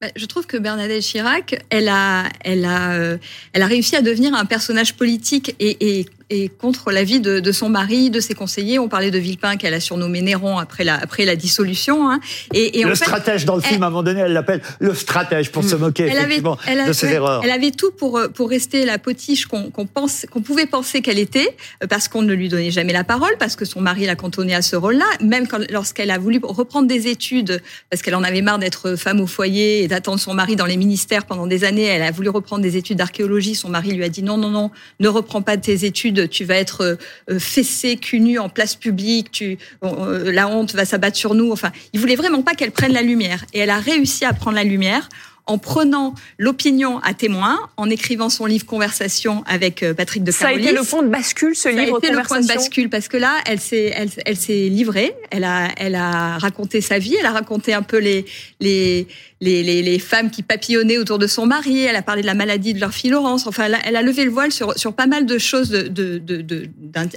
Bah, Je trouve que Bernadette Chirac, elle a, elle a, elle a réussi à devenir un personnage politique et, et, et contre l'avis de, de son mari, de ses conseillers. On parlait de Villepin qu'elle a surnommé Néron après la, après la dissolution. hein. Et, et en Le fait, stratège dans le film, à un moment donné, elle l'appelle le stratège pour se moquer elle avait, effectivement elle a- de ses ouais, erreurs. elle avait tout pour pour rester la potiche qu'on pense qu'on pouvait penser qu'elle était euh, parce qu'on ne lui donnait jamais la parole parce que son mari l'a cantonnée à ce rôle-là même lorsqu'elle a voulu reprendre des études parce qu'elle en avait marre d'être femme au foyer et d'attendre son mari dans les ministères pendant des années elle a voulu reprendre des études d'archéologie son mari lui a dit non non non ne reprends pas tes études tu vas être euh, fessée cul nu en place publique tu euh, la honte va s'abattre sur nous enfin il voulait vraiment pas qu'elle prenne la lumière et elle a réussi à prendre la lumière en prenant l'opinion à témoin, en écrivant son livre Conversation avec euh, Patrick de Ça a Carolis. été le point de bascule, ce Ça a été le point de bascule parce que là, elle s'est, elle, elle s'est livrée. Elle a, elle a raconté sa vie. Elle a raconté un peu les, les, les, femmes qui papillonnaient autour de son mari. Elle a parlé de la maladie de leur fille Laurence. Enfin, elle a, levé le voile sur, sur pas mal de choses de,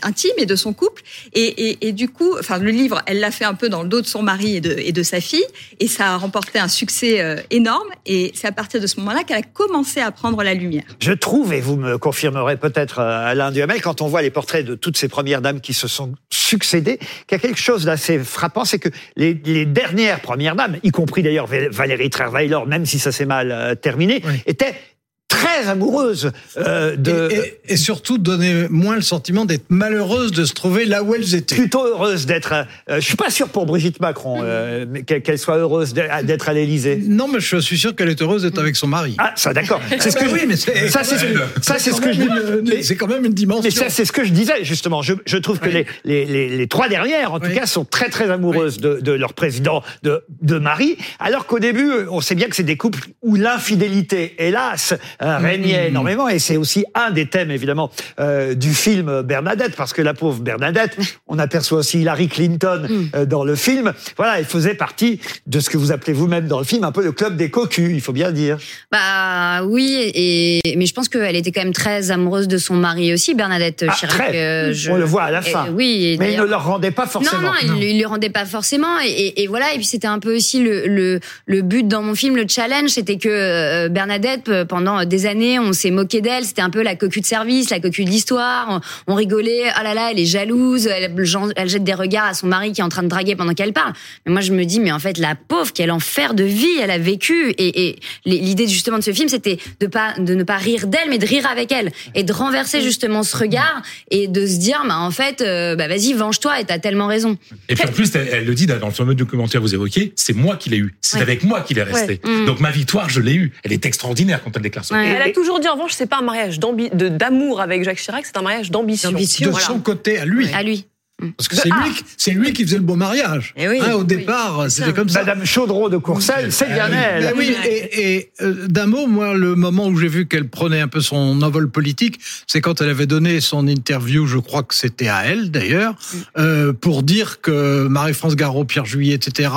intimes et de son couple. Et, du coup, enfin, le livre, elle l'a fait un peu dans le dos de son mari et de, sa fille. Et ça a remporté un succès euh, énorme. Et c'est à partir de ce moment-là qu'elle a commencé à prendre la lumière. Je trouve, et vous me confirmerez peut-être euh, Alain Duhamel, quand on voit les portraits de toutes ces premières dames qui se sont succédées, qu'il y a quelque chose d'assez frappant, c'est que les, dernières premières dames, y compris d'ailleurs Val- Valérie Trierweiler, même si ça s'est mal euh, terminé, très très amoureuse euh, de. Et, et, et, surtout donner moins le sentiment d'être malheureuse de se trouver là où elles étaient. Plutôt heureuse d'être. Euh, je suis pas sûr pour Brigitte Macron euh, qu'elle soit heureuse d'être à l'Élysée. Non, mais je suis sûr qu'elle est heureuse d'être avec son mari. Ah, ça d'accord. C'est ce que oui, mais ça, c'est ce, ça, c'est ce que je dis. C'est quand même une dimension. Mais ça, c'est ce que je disais justement. Je, je trouve que oui. les, les, les, les, trois dernières, en tout cas, sont très très amoureuses de, de, leur président, de, de Marie, alors qu'au début, on sait bien que c'est des couples où l'infidélité, hélas, euh, régnait mmh. énormément, et c'est aussi un des thèmes évidemment euh, du film Bernadette, parce que la pauvre Bernadette, on aperçoit aussi Hillary Clinton euh, dans le film. Voilà, elle faisait partie de ce que vous appelez vous-même dans le film un peu le club des cocus, il faut bien le dire. Bah oui, et mais je pense qu'elle était quand même très amoureuse de son mari aussi, Bernadette ah, Chirac. Très. Je... On le voit à la fin. Et, oui, et mais il ne leur rendait pas forcément. Non, non, non. il ne le rendait pas forcément. Et, et, voilà, et puis c'était un peu aussi le, le, le, but dans mon film, le challenge, c'était que euh, Bernadette, pendant des années, on s'est moqué d'elle. C'était un peu la cocu de service, la cocu de l'histoire. On, on, rigolait. Ah là là, elle est jalouse. Elle, elle, jette des regards à son mari qui est en train de draguer pendant qu'elle parle. Mais moi, je me dis, mais en fait, la pauvre, quel enfer de vie elle a vécu. Et, et l'idée justement de ce film, c'était de pas de ne pas rire d'elle, mais de rire avec elle et de renverser justement ce regard et de se dire, bah en fait, euh, bah vas-y, venge-toi et t'as tellement raison. Et puis en plus, elle, elle le dit dans le fameux documentaire que vous évoquiez, c'est moi qui l'ai eu. C'est ouais. avec moi qu'il est resté. Mm. Ouais. Donc ma victoire, je l'ai eue. Elle est extraordinaire quand elle déclare ça. Ouais. Elle a toujours dit en revanche, c'est pas un mariage d'amour avec Jacques Chirac, c'est un mariage d'ambition. De voilà. son côté, à lui. À lui. Parce que c'est lui, c'est lui qui faisait le beau mariage. Et oui, hein, au oui. départ, c'était comme ça. Madame Chaudreau de Courcelles, c'est bien elle. Mais oui, et, et euh, d'un mot, moi, le moment où j'ai vu qu'elle prenait un peu son envol politique, c'est quand elle avait donné son interview, je crois que c'était à elle d'ailleurs, Mm. euh, pour dire que Marie-France Garot, Pierre Juillet, etc.,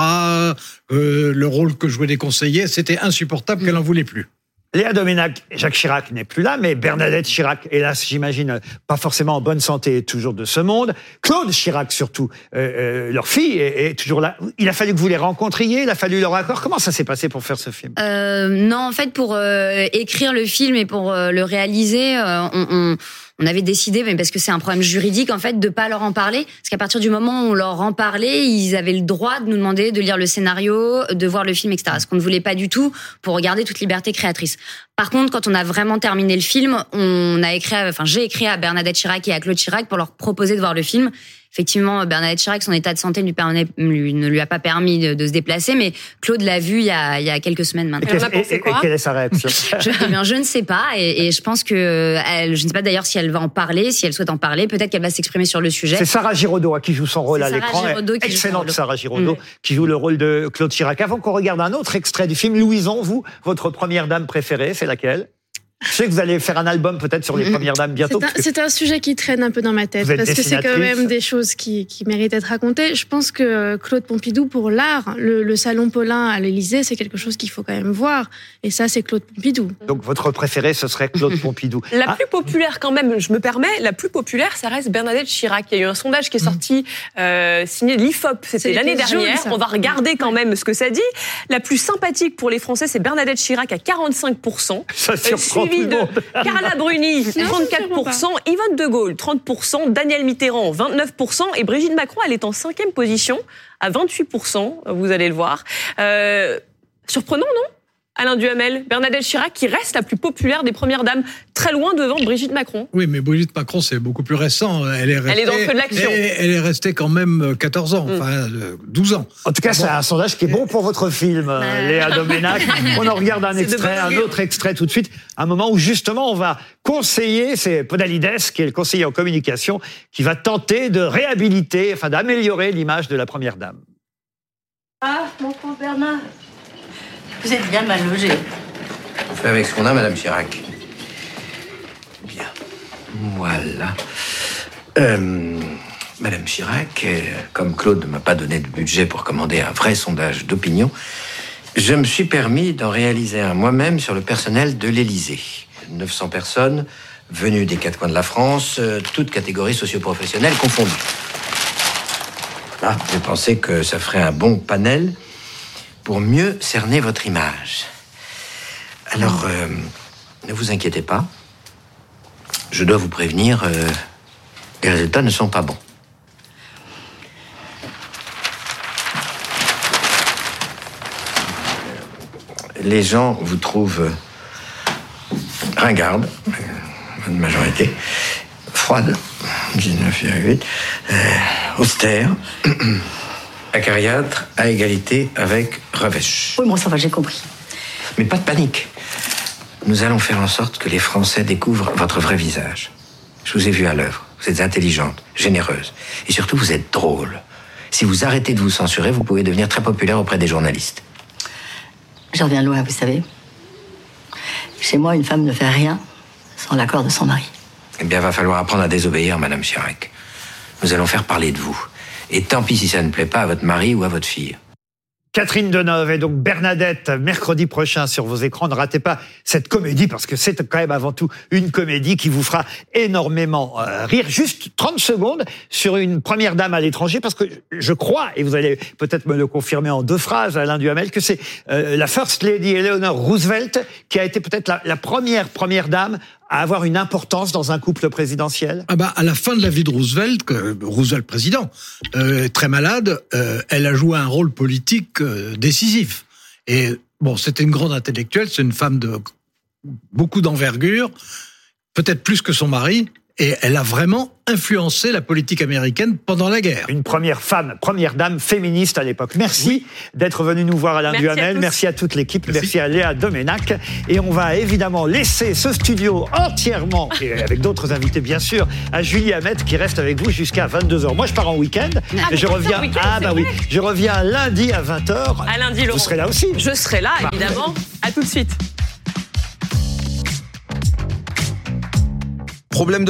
euh, le rôle que jouaient les conseillers, c'était insupportable, qu'elle en voulait plus. Léa Doménac, Jacques Chirac n'est plus là, mais Bernadette Chirac, hélas, j'imagine, pas forcément en bonne santé, toujours de ce monde. Claude Chirac, surtout, euh, euh, leur fille, est, toujours là. Il a fallu que vous les rencontriez, il a fallu leur accord. Comment ça s'est passé pour faire ce film? Euh, Non, en fait, pour euh, écrire le film et pour euh, le réaliser, on, on on avait décidé, mais parce que c'est un problème juridique en fait, de pas leur en parler, parce qu'à partir du moment où on leur en parlait, ils avaient le droit de nous demander de lire le scénario, de voir le film, etc. Ce qu'on ne voulait pas du tout pour regarder toute liberté créatrice. Par contre, quand on a vraiment terminé le film, on a écrit, enfin j'ai écrit à Bernadette Chirac et à Claude Chirac pour leur proposer de voir le film. Effectivement, Bernadette Chirac, son état de santé lui permet, lui, ne lui a pas permis de, de, se déplacer, mais Claude l'a vu il y, a, il y a quelques semaines maintenant. Et, et, et, quelle est sa réaction je, eh bien, je ne sais pas, et, et je pense que elle, je ne sais pas d'ailleurs si elle va en parler, si elle souhaite en parler. Peut-être qu'elle va s'exprimer sur le sujet. C'est Sarah Giraudot qui joue son rôle à l'écran. Excellente Sarah Giraudot mmh. qui joue le rôle de Claude Chirac. Avant qu'on regarde un autre extrait du film, Louison, vous, votre première dame préférée, c'est laquelle? Je sais que vous allez faire un album peut-être sur les Mm. premières dames bientôt. C'est un, un, sujet qui traîne un peu dans ma tête parce que c'est quand même des choses qui, qui méritent d'être racontées. Je pense que Claude Pompidou, pour l'art, le, le, salon Paulin à l'Élysée, c'est quelque chose qu'il faut quand même voir. Et ça, c'est Claude Pompidou. Donc votre préféré, ce serait Claude Pompidou. La ah. plus populaire quand même, je me permets, la plus populaire, ça reste Bernadette Chirac. Il y a eu un sondage qui est sorti, euh, signé de l'IFOP, c'était l'année dernière. Jaune, On va regarder quand même ce que ça dit. La plus sympathique pour les Français, c'est Bernadette Chirac à 45%. Ça surprend suivi de Carla Bruni, 34%, Yvonne De Gaulle, 30%, Daniel Mitterrand, 29%, et Brigitte Macron, elle est en cinquième position, à 28%, vous allez le voir. Euh, surprenant, non? Alain Duhamel, Bernadette Chirac, qui reste la plus populaire des premières dames, très loin devant Brigitte Macron. Oui, mais Brigitte Macron, c'est beaucoup plus récent. Elle est, restée, elle est dans le feu de l'action. Elle, elle, est restée quand même 14 ans, mm. enfin 12 ans. En tout cas, c'est un sondage qui est bon pour votre film, bah... Léa Doménac. on en regarde un extrait, un autre extrait tout de suite. Un moment où justement on va conseiller, c'est Podalides, qui est le conseiller en communication, qui va tenter de réhabiliter, enfin d'améliorer l'image de la première dame. Ah, mon pauvre Bernard. Vous êtes bien mal logé. On fait avec ce qu'on a, Madame Chirac. Bien. Voilà. Euh, Madame Chirac, euh, comme Claude ne m'a pas donné de budget pour commander un vrai sondage d'opinion, je me suis permis d'en réaliser un moi-même sur le personnel de l'Élysée. 900 personnes venues des quatre coins de la France, euh, toutes catégories socioprofessionnelles confondues. Là, j'ai pensé que ça ferait un bon panel pour mieux cerner votre image. Alors, euh, ne vous inquiétez pas. Je dois vous prévenir, euh, les résultats ne sont pas bons. Les gens vous trouvent ringarde, euh, une majorité, froide, 19,8, euh, austère, acariâtre, à égalité avec Revêche. Oui, bon, ça va, j'ai compris. Mais pas de panique. Nous allons faire en sorte que les Français découvrent votre vrai visage. Je vous ai vu à l'œuvre. Vous êtes intelligente, généreuse. Et surtout, vous êtes drôle. Si vous arrêtez de vous censurer, vous pouvez devenir très populaire auprès des journalistes. J'en reviens loin, vous savez. Chez moi, une femme ne fait rien sans l'accord de son mari. Eh bien, va falloir apprendre à désobéir, Madame Chirac. Nous allons faire parler de vous. Et tant pis si ça ne plaît pas à votre mari ou à votre fille. Catherine Deneuve et donc Bernadette, mercredi prochain sur vos écrans. Ne ratez pas cette comédie parce que c'est quand même avant tout une comédie qui vous fera énormément euh, rire. Juste 30 secondes sur une première dame à l'étranger parce que je crois, et vous allez peut-être me le confirmer en deux phrases, Alain Duhamel, que c'est euh, la First Lady Eleanor Roosevelt qui a été peut-être la, la première première dame à avoir une importance dans un couple présidentiel? Ah bah, à la fin de la vie de Roosevelt, que Roosevelt président, euh, très malade, euh, elle a joué un rôle politique euh, décisif. Et bon, c'était une grande intellectuelle, c'est une femme de beaucoup d'envergure, peut-être plus que son mari, et elle a vraiment influencé la politique américaine pendant la guerre. Une première femme, première dame féministe à l'époque. Merci d'être venu nous voir Alain Merci à Duhamel, merci à toute l'équipe, merci. à Léa Domenac. Et on va évidemment laisser ce studio entièrement, et avec d'autres invités bien sûr, à Julie Hamet qui reste avec vous jusqu'à 22h. Moi je pars en week-end, Ah, et je reviens, week-end, ah bah oui, je reviens lundi à 20h. À lundi, Laurent. Vous serez là aussi. Je serai là, Parfait. évidemment. À tout de suite. Problème de